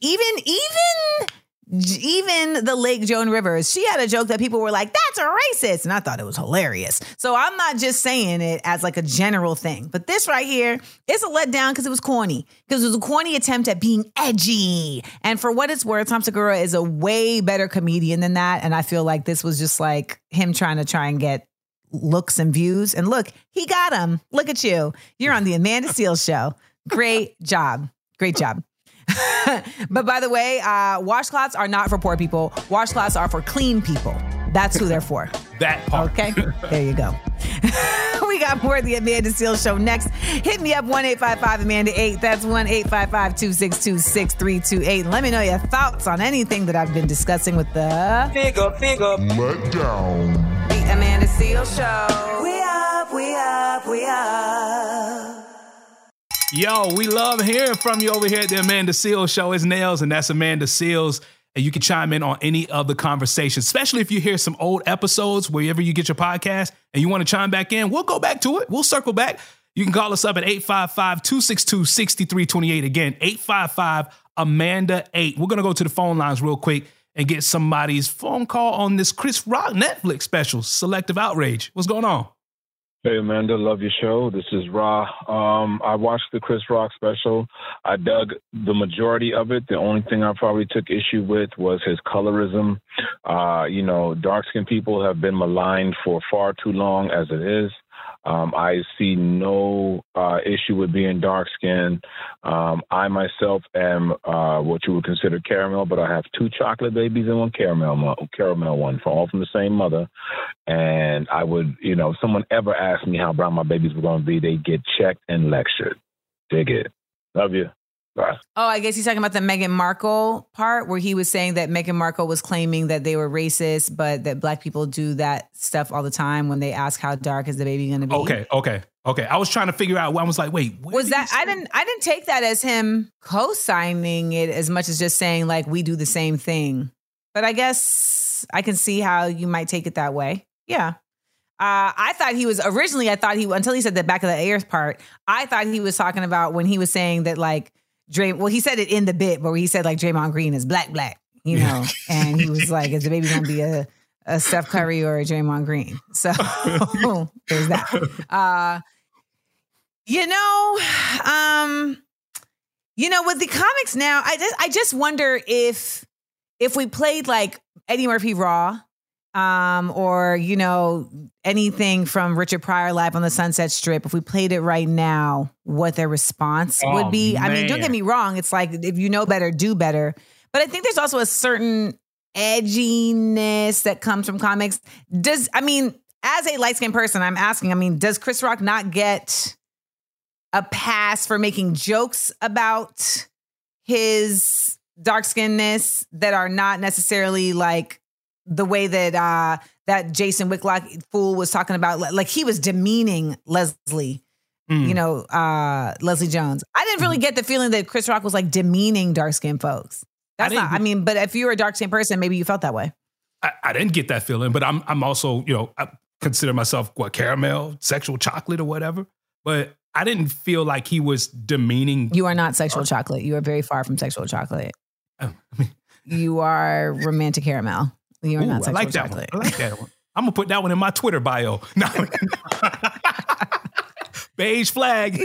Speaker 1: even, even, even the Lake Joan Rivers, she had a joke that people were like, that's a racist. And I thought it was hilarious. So I'm not just saying it as like a general thing, but this right here is a letdown because it was corny, because it was a corny attempt at being edgy. And for what it's worth, Tom Segura is a way better comedian than that. And I feel like this was just like him trying to try and get looks and views. And look, he got them. Look at you. You're on the Amanda Seales show. Great job. Great job. <laughs> but by the way, uh, washcloths are not for poor people. Washcloths are for clean people. That's who they're for. <laughs>
Speaker 2: That part.
Speaker 1: Okay, there you go. we <laughs> we got more of the Amanda Seales Show next. Hit me up 1 855 Amanda 8. That's 1 855 262 6328. Let me know your thoughts on anything that I've been discussing with the
Speaker 8: Figure, figure. Let down.
Speaker 3: The Amanda Seales Show.
Speaker 4: We up, we up, we up.
Speaker 2: Yo, we love hearing from you over here at the Amanda Seales Show. It's Nailz, and that's Amanda Seales. And you can chime in on any of the conversations, especially if you hear some old episodes wherever you get your podcast and you want to chime back in. We'll go back to it. We'll circle back. You can call us up at 855 262 6328. Again, 855 Amanda 8. We're going to go to the phone lines real quick and get somebody's phone call on this Chris Rock Netflix special, Selective Outrage. What's going on?
Speaker 9: Hey Amanda, love your show. This is Ra. Um, I watched the Chris Rock special. I dug the majority of it. The only thing I probably took issue with was his colorism. Uh, you know, dark skinned people have been maligned for far too long as it is. Um, I see no uh, issue with being dark skinned. Um, I myself am uh, what you would consider caramel, but I have two chocolate babies and one caramel caramel one, from all from the same mother. And I would, you know, if someone ever asked me how brown my babies were going to be, they get checked and lectured. Dig it. Love you.
Speaker 1: Oh, I guess he's talking about the Meghan Markle part where he was saying that Meghan Markle was claiming that they were racist, but that black people do that stuff all the time when they ask how dark is the baby going to be.
Speaker 2: Okay, okay, okay. I was trying to figure out. I was like, wait,
Speaker 1: Was that I didn't I didn't take that as him co-signing it as much as just saying like we do the same thing. But I guess I can see how you might take it that way. Yeah. Uh, I thought he was originally. I thought he until he said the back of the ears part. I thought he was talking about when he was saying that like Dray. Well, he said it in the bit, where he said like Draymond Green is black, black, you know, and he was like, "Is the baby gonna be a a Steph Curry or a Draymond Green?" So <laughs> there's that. Uh, you know, um, you know, with the comics now, I just I just wonder if if we played like Eddie Murphy Raw, um, or you know anything from Richard Pryor live on the Sunset Strip, if we played it right now, what their response
Speaker 2: Oh,
Speaker 1: would be. I mean, don't get me wrong; it's like if you know better, do better. But I think there's also a certain edginess that comes from comics. Does I mean, as a light skinned person, I'm asking. I mean, does Chris Rock not get a pass for making jokes about his dark skinnedness that are not necessarily like the way that uh that Jason Whitlock fool was talking about like, he was demeaning Leslie
Speaker 2: Mm.
Speaker 1: you know uh Leslie Jones I didn't really get the feeling that Chris Rock was like demeaning dark skinned folks that's
Speaker 2: didn't-
Speaker 1: I mean but if you were a dark skinned person maybe you felt that way
Speaker 2: I, I didn't get that feeling, but I'm I'm also, you know, I consider myself what caramel, sexual chocolate or whatever. But I didn't feel like he was demeaning.
Speaker 1: you are not sexual chocolate you are very far from sexual chocolate oh, I mean. you are romantic caramel you are
Speaker 2: Ooh,
Speaker 1: not
Speaker 2: I like that
Speaker 1: chocolate
Speaker 2: one. I like that one. I'm gonna put that one in my Twitter bio. <laughs> No. <laughs> Beige flag. <laughs>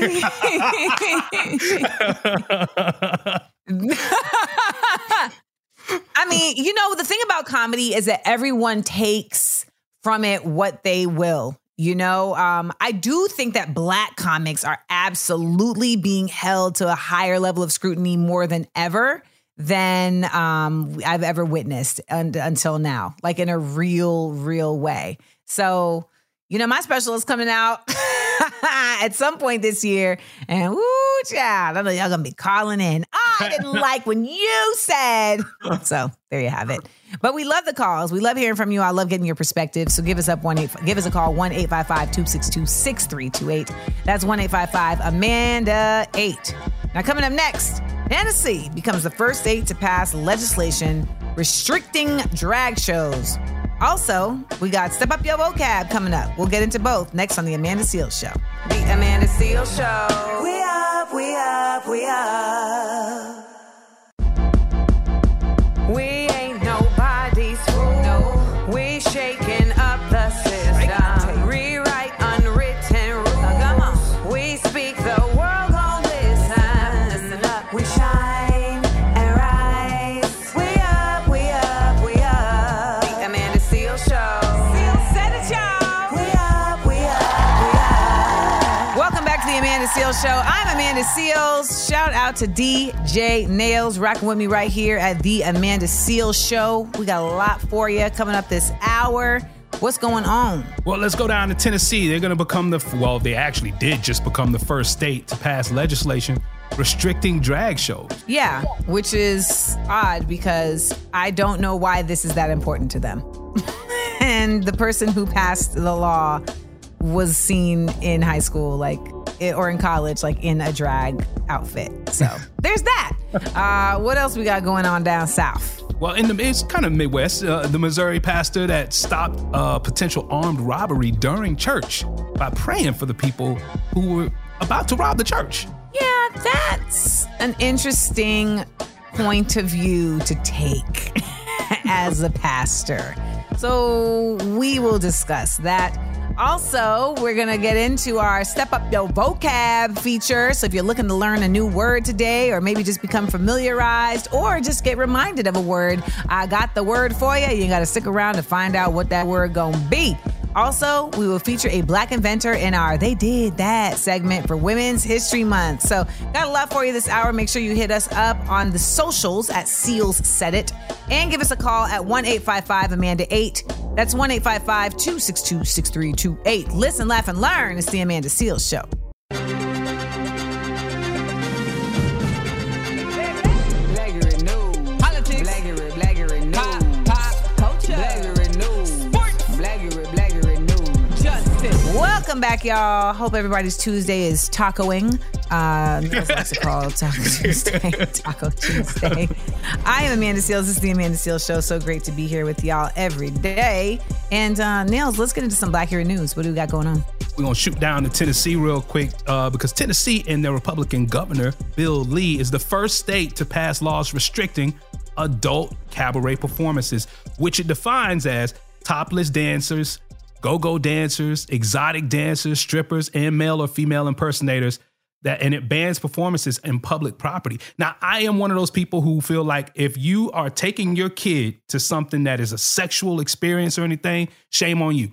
Speaker 1: I mean, you know, the thing about comedy is that everyone takes from it what they will. You know, um, I do think that black comics are absolutely being held to a higher level of scrutiny more than ever than um, I've ever witnessed un- until now, like in a real, real way. So, you know, my special is coming out <laughs> <laughs> at some point this year, and woo, child, I know y'all gonna be calling in. Oh, I didn't <laughs> like when you said. So there you have it. But we love the calls. We love hearing from you. I love getting your perspective. So give us up one eight. Give us a call one eight five five two six two six three two eight. That's one eight five five Amanda eight. Now coming up next, Tennessee becomes the first state to pass legislation restricting drag shows. Also, we got Step Up Your Vocab coming up. We'll get into both next on The Amanda Seales Show.
Speaker 3: The Amanda Seales Show.
Speaker 4: We up, we up, we up.
Speaker 3: Amanda Seales Show.
Speaker 1: I'm Amanda Seales. Shout out to DJ Nailz rocking with me right here at the Amanda Seales Show. We got a lot for you coming up this hour. What's going on?
Speaker 2: Well, let's go down to Tennessee. They're going to become the, well, they actually did just become the first state to pass legislation restricting drag shows.
Speaker 1: Yeah, which is odd because I don't know why this is that important to them. <laughs> and the person who passed the law was seen in high school, like, or in college, like in a drag outfit. So <laughs> there's that. Uh, what else we got going on down south?
Speaker 2: Well, in the it's kind of Midwest, uh, the Missouri pastor that stopped a potential armed robbery during church by praying for the people who were about to rob the church.
Speaker 1: Yeah, that's an interesting point of view to take <laughs> as a pastor. So we will discuss that. Also, we're going to get into our Step Up Your Vocab feature. So if you're looking to learn a new word today, or maybe just become familiarized, or just get reminded of a word, I got the word for you. You got to stick around to find out what that word going to be. Also, we will feature a black inventor in our They Did That segment for Women's History Month. So, got a lot for you this hour. Make sure you hit us up on the socials at Seales Said It and give us a call at 1 855 Amanda 8. That's 1 855 262 6328. Listen, laugh, and learn. It's the Amanda Seales Show. Welcome back, y'all. Hope everybody's Tuesday is tacoing. Uh, Mills likes to call Taco <laughs> Tuesday. Taco Tuesday. I am Amanda Seales. This is the Amanda Seales Show. So great to be here with y'all every day. And uh, Nailz, let's get into some Blackurate news. What do we got going on?
Speaker 2: We're going to shoot down to Tennessee real quick uh, because Tennessee and their Republican governor, Bill Lee, is the first state to pass laws restricting adult cabaret performances, which it defines as topless dancers, go go dancers, exotic dancers, strippers, and male or female impersonators. That and it bans performances in public property. Now, I am one of those people who feel like if you are taking your kid to something that is a sexual experience or anything, shame on you.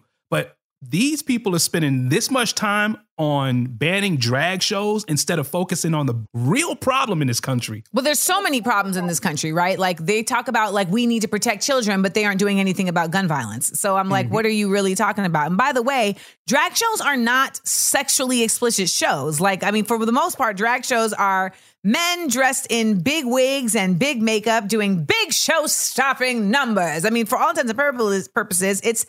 Speaker 2: These people are spending this much time on banning drag shows instead of focusing on the real problem in this country.
Speaker 1: Well, there's so many problems in this country, right? Like they talk about like we need to protect children, but they aren't doing anything about gun violence. So I'm like, mm-hmm. what are you really talking about? And by the way, drag shows are not sexually explicit shows. Like, I mean, for the most part, drag shows are men dressed in big wigs and big makeup doing big show stopping numbers. I mean, for all intents and purposes, it's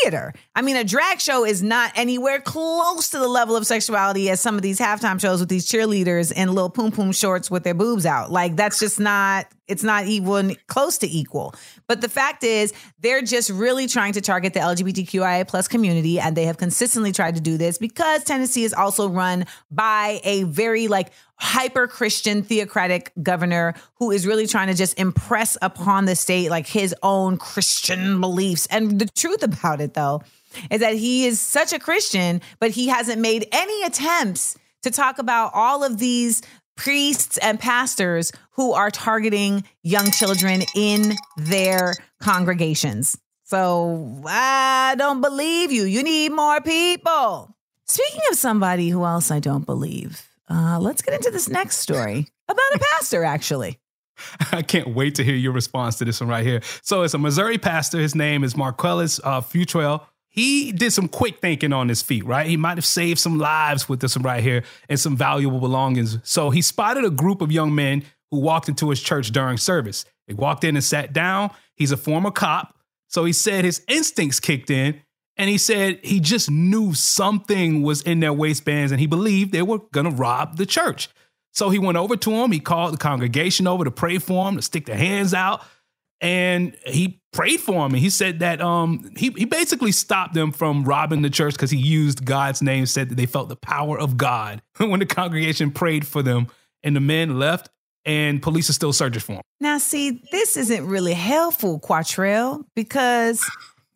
Speaker 1: theater. I mean, a drag show is not anywhere close to the level of sexuality as some of these halftime shows with these cheerleaders in little poom poom shorts with their boobs out. Like that's just not it's not even close to equal. But the fact is, they're just really trying to target the LGBTQIA plus community, and they have consistently tried to do this because Tennessee is also run by a very like hyper Christian theocratic governor who is really trying to just impress upon the state like his own Christian beliefs. And the truth about it, though, is that he is such a Christian, but he hasn't made any attempts to talk about all of these priests and pastors who are targeting young children in their congregations. So I don't believe you. You need more people. Speaking of somebody who else I don't believe, uh, let's get into this next story about a pastor, actually. <laughs>
Speaker 2: I can't wait to hear your response to this one right here. So it's a Missouri pastor. His name is Marquellus uh, Futrell. He did some quick thinking on his feet, right? He might have saved some lives with this one right here and some valuable belongings. So he spotted a group of young men who walked into his church during service. They walked in and sat down. He's a former cop. So he said his instincts kicked in and he said he just knew something was in their waistbands and he believed they were going to rob the church. So he went over to him. He called the congregation over to pray for him, to stick their hands out. And he prayed for him. And he said that um, he, he basically stopped them from robbing the church because he used God's name, said that they felt the power of God <laughs> when the congregation prayed for them. And the men left, and police are still searching for him.
Speaker 1: Now, see, this isn't really helpful, Quattrell, because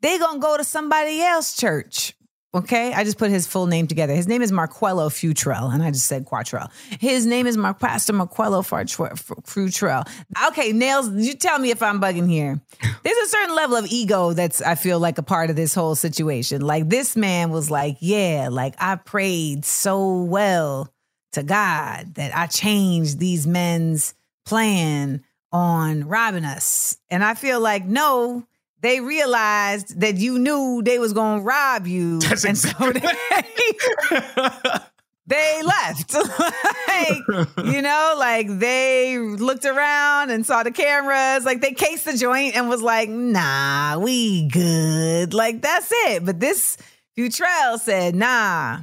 Speaker 1: they gonna go to somebody else church. Okay, I just put his full name together. His name is Marquello Futrell, and I just said Quattrell. His name is Mar- Pastor Marquello Futrell. Okay, Nailz, you tell me if I'm bugging here. There's a certain level of ego that's I feel like a part of this whole situation. Like this man was like, yeah, like I prayed so well to God that I changed these men's plan on robbing us. And I feel like, no, they realized that you knew they was gonna rob you, <laughs>
Speaker 2: That's
Speaker 1: and so they, <laughs> they left. <laughs> like, you know, like they looked around and saw the cameras, like they cased the joint and was like, "Nah, we good." Like that's it. But this Futrell said, "Nah,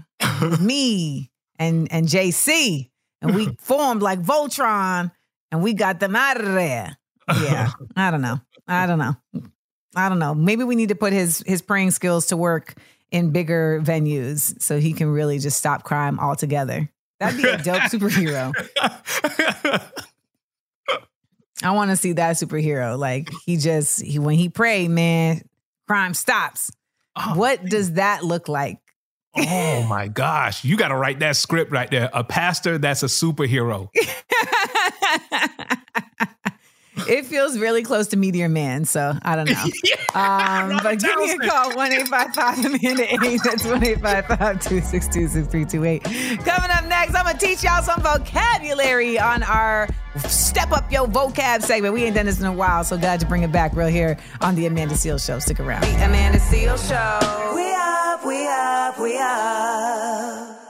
Speaker 1: me and and JC, and we formed like Voltron, and we got them out of there." Yeah, I don't know. I don't know. I don't know. Maybe we need to put his his praying skills to work in bigger venues so he can really just stop crime altogether. That'd be a dope superhero. I want to see that superhero. Like he just he when he pray, man, crime stops. Oh, what does that look like?
Speaker 2: Oh my gosh. You got to write that script right there. A pastor that's a superhero. <laughs>
Speaker 1: It feels really close to Meteor Man, so I don't know. <laughs> um, but give me a call, 1 855 Amanda 8. That's 1 855 262 6328. Coming up next, I'm going to teach y'all some vocabulary on our Step Up Your Vocab segment. We ain't done this in a while, so glad to bring it back real here on The Amanda Seales Show. Stick around.
Speaker 3: The Amanda Seales Show.
Speaker 4: We up, we up, we up.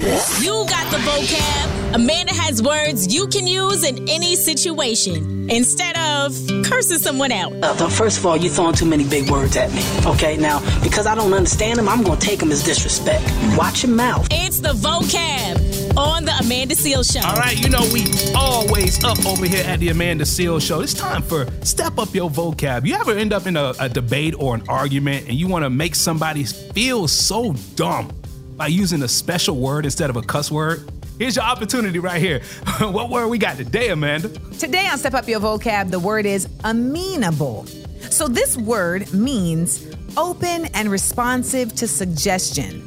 Speaker 7: You got the vocab. Amanda has words you can use in any situation instead of cursing someone out.
Speaker 12: Uh, first of all, you're throwing too many big words at me. Okay, now, because I don't understand them, I'm going to take them as disrespect. Watch your mouth.
Speaker 7: It's the vocab on the Amanda Seales Show.
Speaker 2: All right, you know we always up over here at the Amanda Seales Show. It's time for step up your vocab. You ever end up in a, a debate or an argument and you want to make somebody feel so dumb by using a special word instead of a cuss word? Here's your opportunity right here. <laughs> what word we got today, Amanda?
Speaker 1: Today on Step Up Your Vocab, the word is amenable. So this word means open and responsive to suggestion.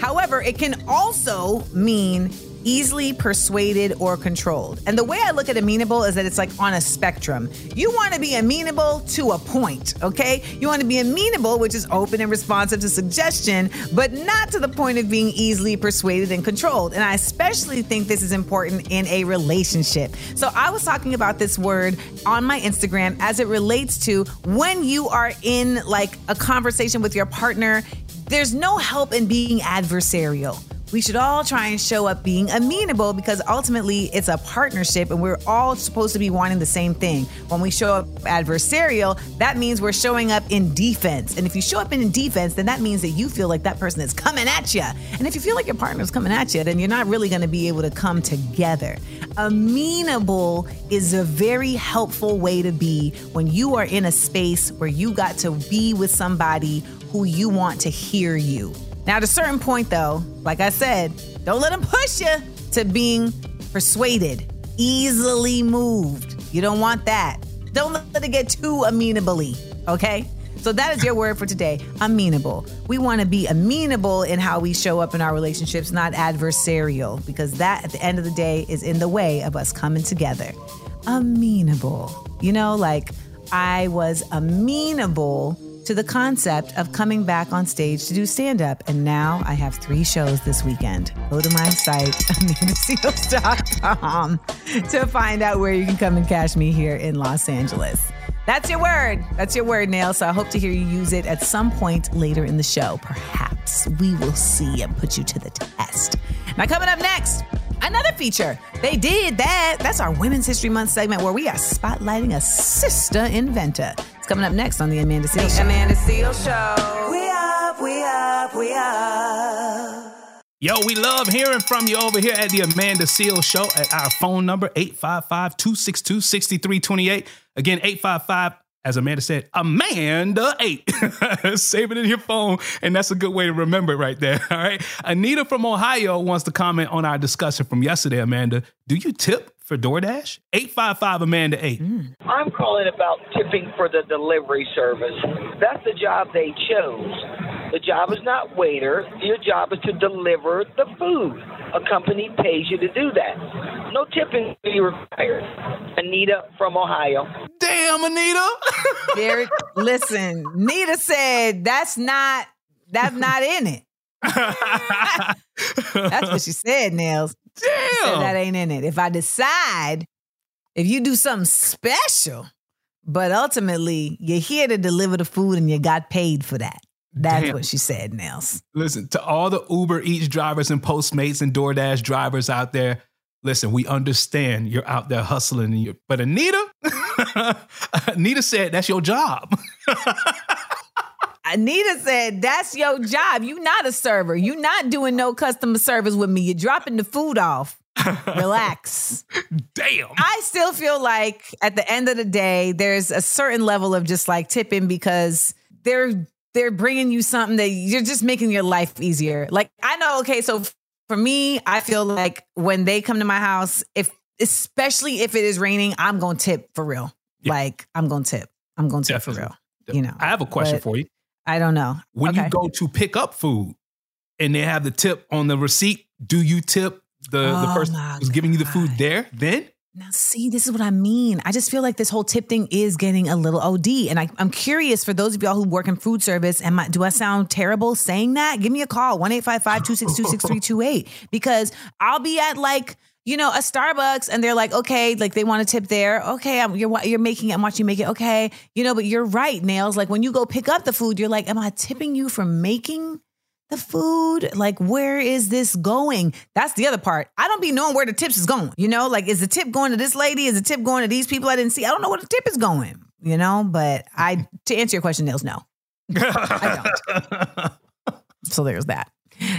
Speaker 1: However, it can also mean easily persuaded or controlled. And the way I look at amenable is that it's like on a spectrum. You want to be amenable to a point, okay? You want to be amenable, which is open and responsive to suggestion, but not to the point of being easily persuaded and controlled. And I especially think this is important in a relationship. So I was talking about this word on my Instagram as it relates to when you are in like a conversation with your partner, there's no help in being adversarial we should all try and show up being amenable because ultimately it's a partnership and we're all supposed to be wanting the same thing. When we show up adversarial, that means we're showing up in defense. And if you show up in defense, then that means that you feel like that person is coming at you. And if you feel like your partner is coming at you, then you're not really going to be able to come together. Amenable is a very helpful way to be when you are in a space where you got to be with somebody who you want to hear you. Now, at a certain point, though, like I said, don't let them push you to being persuaded, easily moved. You don't want that. Don't let it get too amenably, okay? So that is your word for today, amenable. We want to be amenable in how we show up in our relationships, not adversarial, because that at the end of the day is in the way of us coming together. Amenable. You know, like I was amenable to the concept of coming back on stage to do stand up. And now I have three shows this weekend. Go to my site, <laughs> amandaseales.com, to find out where you can come and catch me here in Los Angeles. That's your word. That's your word, Nail. So I hope to hear you use it at some point later in the show. Perhaps we will see and put you to the test. Now, coming up next, another feature. They did that. That's our Women's History Month segment where we are spotlighting a sister inventor. It's coming up next on the Amanda Seales Show.
Speaker 3: Amanda Seales Show.
Speaker 4: We up, we up, we up.
Speaker 2: Yo, we love hearing from you over here at the Amanda Seales Show at our phone number, 855-262-6328. Again, 855, as Amanda said, Amanda 8. <laughs> Save it in your phone, and that's a good way to remember it right there. <laughs> All right. Anita from Ohio wants to comment on our discussion from yesterday, Amanda. Do you tip for DoorDash? 855 Amanda 8. Mm.
Speaker 13: I'm calling about tipping for the delivery service. That's the job they chose. The job is not waiter. Your job is to deliver the food. A company pays you to do that. No tipping will be required. Anita from Ohio.
Speaker 2: Damn, Anita. <laughs>
Speaker 1: Derek, listen, Nita said that's not that's not in it. That's what she said, Nailz. <laughs> She said
Speaker 2: Damn.
Speaker 1: that ain't in it. If I decide, if you do something special, but ultimately you're here to deliver the food and you got paid for that. That's
Speaker 2: Damn.
Speaker 1: what she said, Nailz.
Speaker 2: Listen, to all the Uber Eats drivers and Postmates and DoorDash drivers out there, listen, we understand you're out there hustling. But Anita, <laughs> Anita said that's your job. <laughs>
Speaker 1: Anita said, That's your job. you not a server. you not doing no customer service with me. You're dropping the food off. <laughs> Relax.
Speaker 2: Damn.
Speaker 1: I still feel like at the end of the day, there's a certain level of just like tipping because they're they're bringing you something that you're just making your life easier. Like I know, okay, so for me, I feel like when they come to my house, if especially if it is raining, I'm gonna tip for real. Like I'm gonna tip. I'm gonna tip for real. You know.
Speaker 2: I have a question
Speaker 1: But
Speaker 2: for you.
Speaker 1: I don't know.
Speaker 2: When you go to pick up food and they have the tip on the receipt, do you tip the, the
Speaker 1: Oh
Speaker 2: person who's giving you the food there then?
Speaker 1: Now, see, this is what I mean. I just feel like this whole tip thing is getting a little OD. And I, I'm curious for those of y'all who work in food service, I, do I sound terrible saying that? Give me a call, 1 262 6328. Because I'll be at like, you know, a Starbucks and they're like, okay, like they want a tip there. Okay, I'm, you're, you're making it, I'm watching you make it. Okay. You know, but you're right, Nailz. Like when you go pick up the food, you're like, am I tipping you for making the food like where is this going that's the other part i don't be knowing where the tips is going you know like is the tip going to this lady is the tip going to these people i didn't see i don't know where the tip is going you know but i to answer your question Nailz no I don't. <laughs> so there's that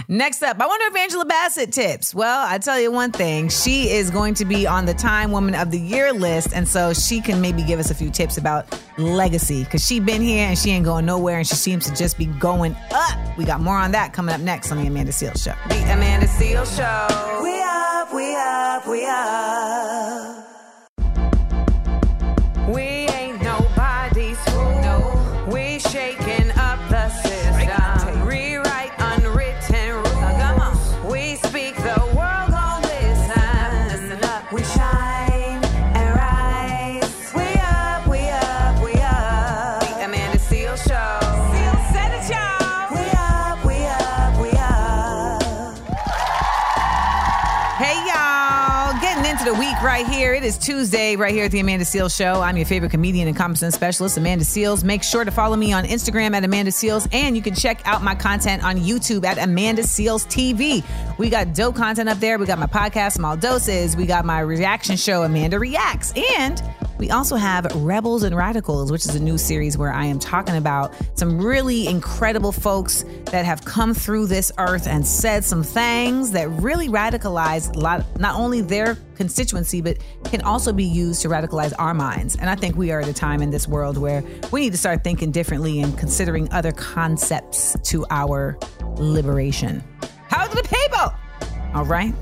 Speaker 1: Next up, I wonder if Angela Bassett tips. Well, I tell you one thing, she is going to be on the Time Woman of the Year list, and so she can maybe give us a few tips about legacy because she been here and she ain't going nowhere, and she seems to just be going up. We got more on that coming up next on the Amanda Seales Show.
Speaker 3: The Amanda Seales Show.
Speaker 4: We up, we up, we up.
Speaker 3: It
Speaker 1: is Tuesday right here at the Amanda Seales Show. I'm your favorite comedian and common sense specialist, Amanda Seales. Make sure to follow me on Instagram at Amanda Seales, and you can check out my content on YouTube at Amanda Seales TV. We got dope content up there. We got my podcast, Small Doses. We got my reaction show, Amanda Reacts. And we also have Rebels and Radicals, which is a new series where I am talking about some really incredible folks that have come through this earth and said some things that really radicalize lot, not only their constituency, but can also be used to radicalize our minds. And I think we are at a time in this world where we need to start thinking differently and considering other concepts to our liberation. How to the people? All right.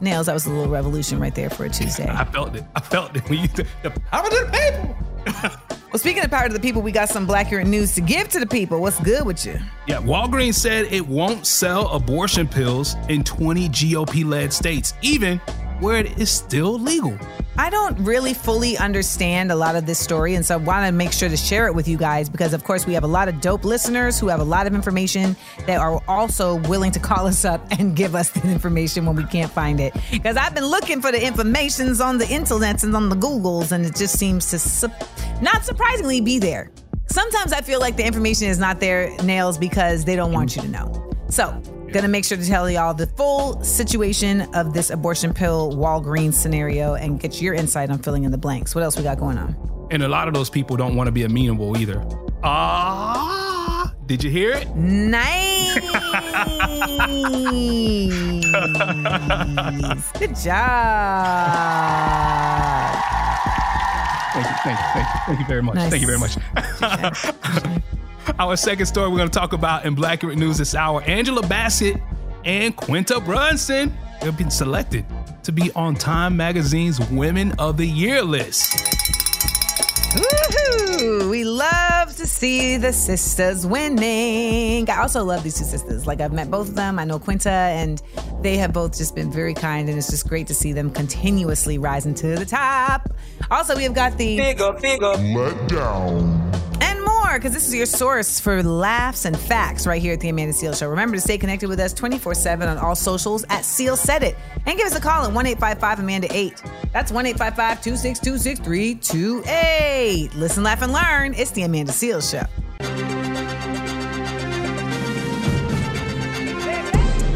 Speaker 1: Nailz, that was a little revolution right there for a Tuesday.
Speaker 2: I felt it. I felt it when you the power to the people. <laughs>
Speaker 1: Well, speaking of power to the people, we got some Blackurate news to give to the people. What's good with you?
Speaker 2: Yeah, Walgreens said it won't sell abortion pills in 20 GOP-led states, even where it is still legal.
Speaker 1: I don't really fully understand a lot of this story, and so I want to make sure to share it with you guys because, of course, we have a lot of dope listeners who have a lot of information that are also willing to call us up and give us the information when we can't find it. Because I've been looking for the informations on the internets and on the Googles, and it just seems to su- not surprisingly be there. Sometimes I feel like the information is not there, Nailz, because they don't want you to know. So, gonna make sure to tell y'all the full situation of this abortion pill Walgreens scenario and get your insight on filling in the blanks. What else we got going on?
Speaker 2: And a lot of those people don't want to be amenable either. Ah, did you hear it?
Speaker 1: Nice. Good job.
Speaker 2: Thank you, thank you, thank you, thank you very much.
Speaker 1: Nice.
Speaker 2: Thank you very much. <laughs> <laughs> Our second story we're going to talk about in Blackurate News this hour Angela Bassett and Quinta Brunson have been selected to be on Time Magazine's Women of the Year list.
Speaker 1: Woohoo! We love to see the sisters winning. I also love these two sisters. Like I've met both of them. I know Quinta, and they have both just been very kind, and it's just great to see them continuously rising to the top. Also, we have got the
Speaker 8: Figure, figure.
Speaker 14: Let down.
Speaker 1: and more because this is your source for laughs and facts right here at the Amanda Seales Show. Remember to stay connected with us 24 7 on all socials at Seales Said It. And give us a call at 1 855 Amanda 8. That's 1 855 262 6328. Listen, laugh, and learn. It's the Amanda Seales Show.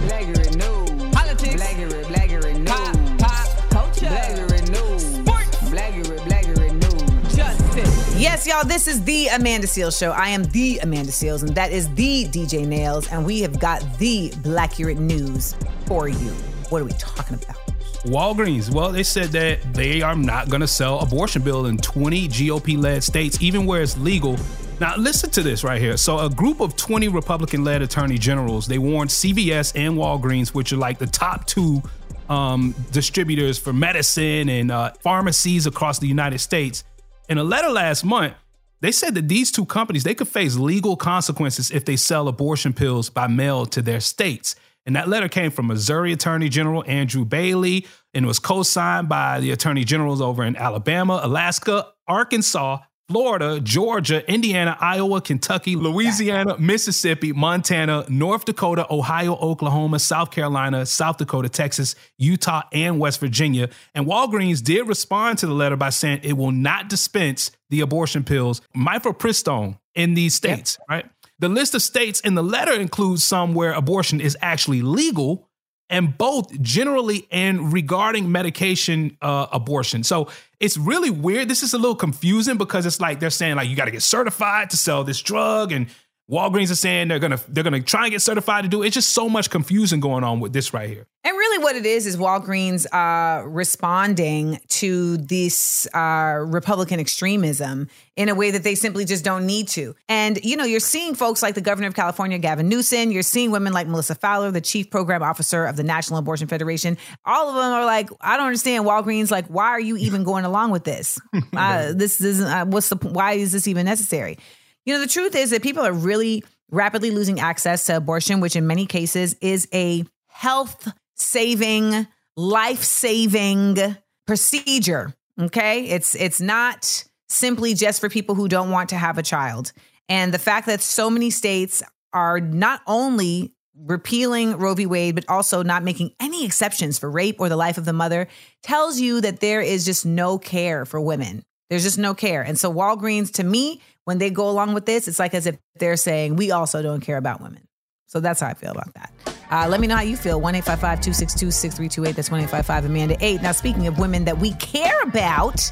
Speaker 3: Blackurate news. Politics. Blackurate, blackurate news. Pop, pop. Culture. Blackurate news. Sports. Blackurate, blackurate news. Justice.
Speaker 1: Yes, y'all, this is the Amanda Seales Show. I am the Amanda Seales, and that is the DJ Nailz, and we have got the Blackurate news for you. What are we talking about?
Speaker 2: Walgreens, well, they said that they are not going to sell abortion bill in 20 GOP led states, even where it's legal. Now, listen to this right here. So, a group of 20 Republican led attorney generals, they warned CVS and Walgreens, which are like the top two um, distributors for medicine and uh, pharmacies across the United States. In a letter last month, they said that these two companies they could face legal consequences if they sell abortion pills by mail to their states. And that letter came from Missouri Attorney General Andrew Bailey and was co-signed by the attorney generals over in Alabama, Alaska, Arkansas, Florida, Georgia, Indiana, Iowa, Kentucky, Louisiana, Mississippi, Montana, North Dakota, Ohio, Oklahoma, South Carolina, South Dakota, Texas, Utah, and West Virginia. And Walgreens did respond to the letter by saying it will not dispense the abortion pills mifepristone in these states, right? The list of states in the letter includes some where abortion is actually legal, and both generally and regarding medication uh, abortion. So it's really weird. This is a little confusing because it's like they're saying like you got to get certified to sell this drug, and Walgreens are saying they're gonna they're gonna try and get certified to do. it. It's just so much confusion going on with this right here.
Speaker 1: And really, what it is is Walgreens uh, responding to this uh, Republican extremism in a way that they simply just don't need to. And, you know, you're seeing folks like the governor of California, Gavin Newsom. You're seeing women like Melissa Fowler, the chief program officer of the National Abortion Federation. All of them are like, I don't understand, Walgreens. Like, why are you even going along with this? <laughs> Uh, this isn't, uh, what's the, why is this even necessary? You know, the truth is that people are really rapidly losing access to abortion, which in many cases is a health saving, life saving procedure. Okay. It's it's not simply just for people who don't want to have a child. And the fact that so many states are not only repealing Roe v. Wade, but also not making any exceptions for rape or the life of the mother tells you that there is just no care for women. There's just no care. And so Walgreens, to me, when they go along with this, it's like as if they're saying, we also don't care about women. So that's how I feel about that. Uh, let me know how you feel. 1 262 6328. That's 1 Amanda 8. Now, speaking of women that we care about,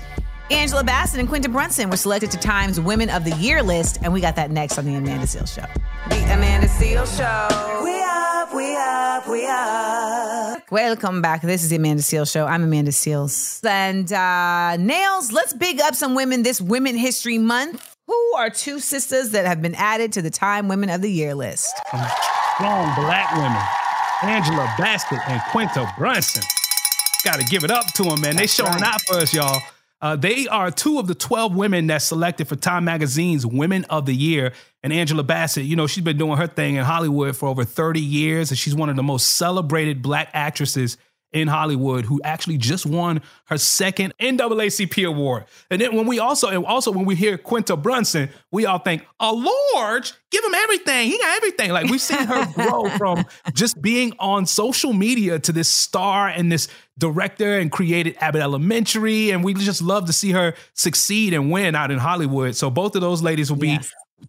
Speaker 1: Angela Bassett and Quinta Brunson were selected to Time's Women of the Year list, and we got that next on the Amanda Seales Show.
Speaker 3: The Amanda Seales Show.
Speaker 4: We up, we up, we up.
Speaker 1: Welcome back. This is the Amanda Seales Show. I'm Amanda Seales. And uh, Nailz, let's big up some women this Women History Month. Who are two sisters that have been added to the Time Women of the Year list?
Speaker 2: Strong black women, Angela Bassett and Quinta Brunson. Got to give it up to them, man. They showing out for us, y'all. Uh, they are two of the 12 women that selected for Time Magazine's Women of the Year. And Angela Bassett, you know, she's been doing her thing in Hollywood for over 30 years, and she's one of the most celebrated black actresses in Hollywood who actually just won her second NAACP award. And then when we also, and also when we hear Quinta Brunson, we all think, a Lord, give him everything. He got everything. Like we've seen her <laughs> grow from just being on social media to this star and this director and created Abbott Elementary. And we just love to see her succeed and win out in Hollywood. So both of those ladies will be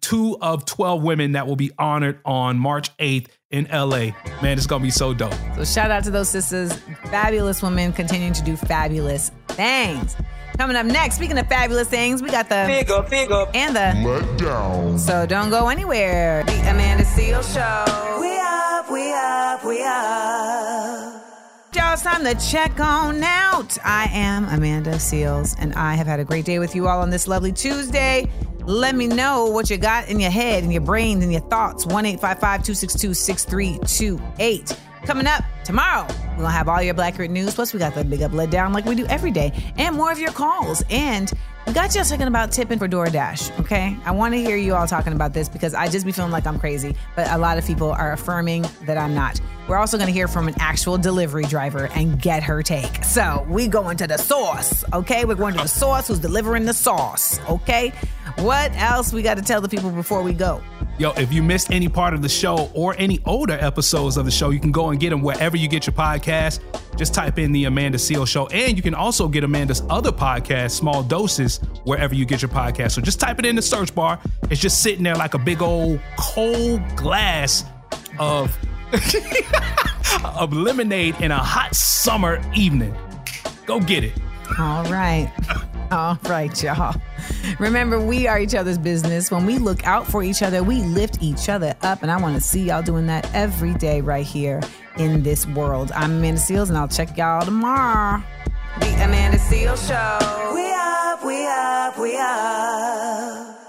Speaker 2: two of 12 women that will be honored on March 8th in LA. Man, it's gonna be so dope.
Speaker 1: So shout out to those sisters, fabulous women continuing to do fabulous things. Coming up next, speaking of fabulous things, we got the
Speaker 8: Figure, figure.
Speaker 1: and the
Speaker 8: Let down.
Speaker 1: So don't go anywhere.
Speaker 3: The Amanda Seales Show.
Speaker 4: We up, we up, we up.
Speaker 1: Y'all, it's time to check on out. I am Amanda Seales, and I have had a great day with you all on this lovely Tuesday. Let me know what you got in your head, in your brains, and your thoughts. 1 262 6328. Coming up tomorrow, we're going to have all your Black news. Plus, we got the big up let down like we do every day, and more of your calls. And got y'all talking about tipping for DoorDash, okay? I want to hear you all talking about this because I just be feeling like I'm crazy, but a lot of people are affirming that I'm not. We're also going to hear from an actual delivery driver and get her take. So we going to the source, okay? We're going to the source who's delivering the sauce, okay? What else we got to tell the people before we go?
Speaker 2: Yo, if you missed any part of the show or any older episodes of the show, you can go and get them wherever you get your podcast. Just type in the Amanda Seales Show, and you can also get Amanda's other podcast, Small Doses, wherever you get your podcast. So just type it in the search bar. It's just sitting there like a big old cold glass of <laughs> of lemonade in a hot summer evening. Go get it.
Speaker 1: All right. All right, y'all. Remember, we are each other's business. When we look out for each other, we lift each other up. And I want to see y'all doing that every day right here in this world. I'm Amanda Seales, and I'll check y'all tomorrow.
Speaker 3: The Amanda Seales Show.
Speaker 4: We up, we up, we up.